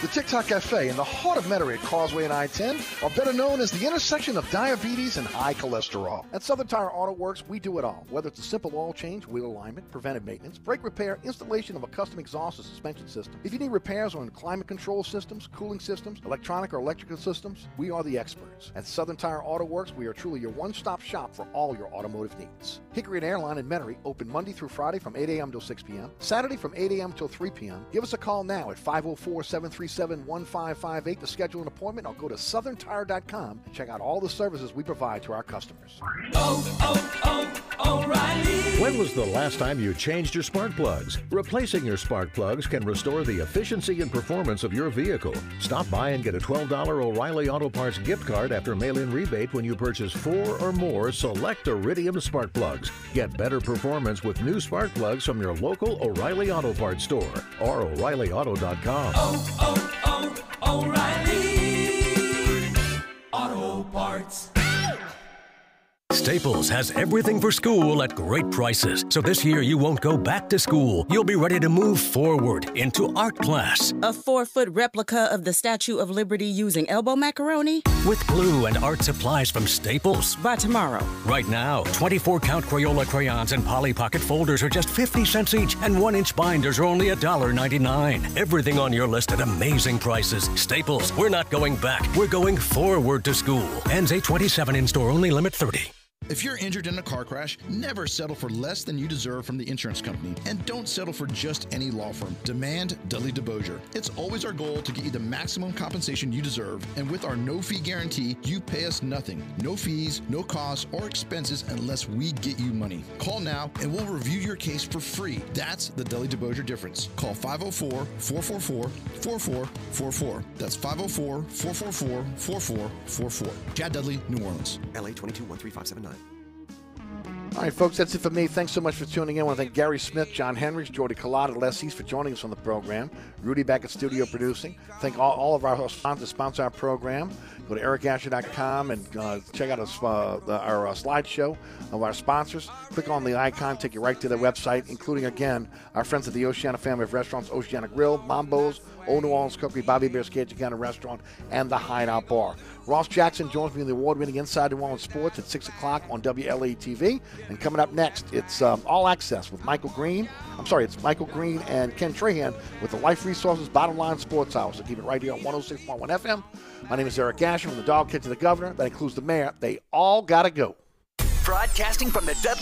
The Tic Tac Cafe in the heart of Metairie at Causeway and I-10 are better known as the intersection of diabetes and high cholesterol. At Southern Tire Auto Works, we do it all. Whether it's a simple oil change, wheel alignment, preventive maintenance, brake repair, installation of a custom exhaust or suspension system. If you need repairs on climate control systems, cooling systems, electronic or electrical systems, we are the experts. At Southern Tire Auto Works, we are truly your one-stop shop for all your automotive needs. Hickory and Airline in Metairie open Monday through Friday from 8 a.m. till 6 p.m. Saturday from 8 a.m. till 3 p.m. Give us a call now at 504-737-1558 to schedule an appointment or go to southerntire.com and check out all the services we provide to our customers. When was the last time you changed your spark plugs? Replacing your spark plugs can restore the efficiency and performance of your vehicle. Stop by and get a $12 O'Reilly Auto Parts gift card after mail-in rebate when you purchase four or more select Iridium spark plugs. Get better performance with new spark plugs from your local O'Reilly Auto Parts store or O'ReillyAuto.com. Oh, oh, O'Reilly Auto Parts. Staples has everything for school at great prices. So this year you won't go back to school. You'll be ready to move forward into art class. A four foot replica of the Statue of Liberty using elbow macaroni? With glue and art supplies from Staples. By tomorrow. Right now, 24 count Crayola crayons and Polly Pocket folders are just 50 cents each, and one inch binders are only $1.99. Everything on your list at amazing prices. Staples, we're not going back. We're going forward to school. Ends 827 in store only, limit 30. If you're injured in a car crash, never settle for less than you deserve from the insurance company. And don't settle for just any law firm. Demand Dudley DeBosier. It's always our goal to get you the maximum compensation you deserve. And with our no fee guarantee, you pay us nothing. No fees, no costs, or expenses unless we get you money. Call now and we'll review your case for free. That's the Dudley DeBosier difference. Call 504 444 4444. That's 504 444 4444. Chad Dudley, New Orleans. LA 221359. All right, folks, that's it for me. Thanks so much for tuning in. I want to thank Gary Smith, John Henrys, Jordy Culotta, Les East for joining us on the program. Rudy back at studio producing. Thank all, all of our sponsors sponsor our program. Go to ericasher.com and uh, check out our, uh, our uh, slideshow of our sponsors. Click on the icon, take you right to the website, including, again, our friends at the Oceana family of restaurants, Oceana Grill, Mambo's, Old New Orleans Cookery, Bobby Bear's Cajun County Restaurant, and the Hideout Bar. Ross Jackson joins me in the award-winning Inside New Orleans Sports at 6 o'clock on WLA TV. And coming up next, it's um, All Access with Michael Green. I'm sorry, it's Michael Green and Ken Trahan with the Life Resources Bottom Line Sports Hour. So keep it right here on 106.1 FM. My name is Eric Asher from the Dog Kid to the Governor. That includes the mayor. They all got to go. Broadcasting from the Dudley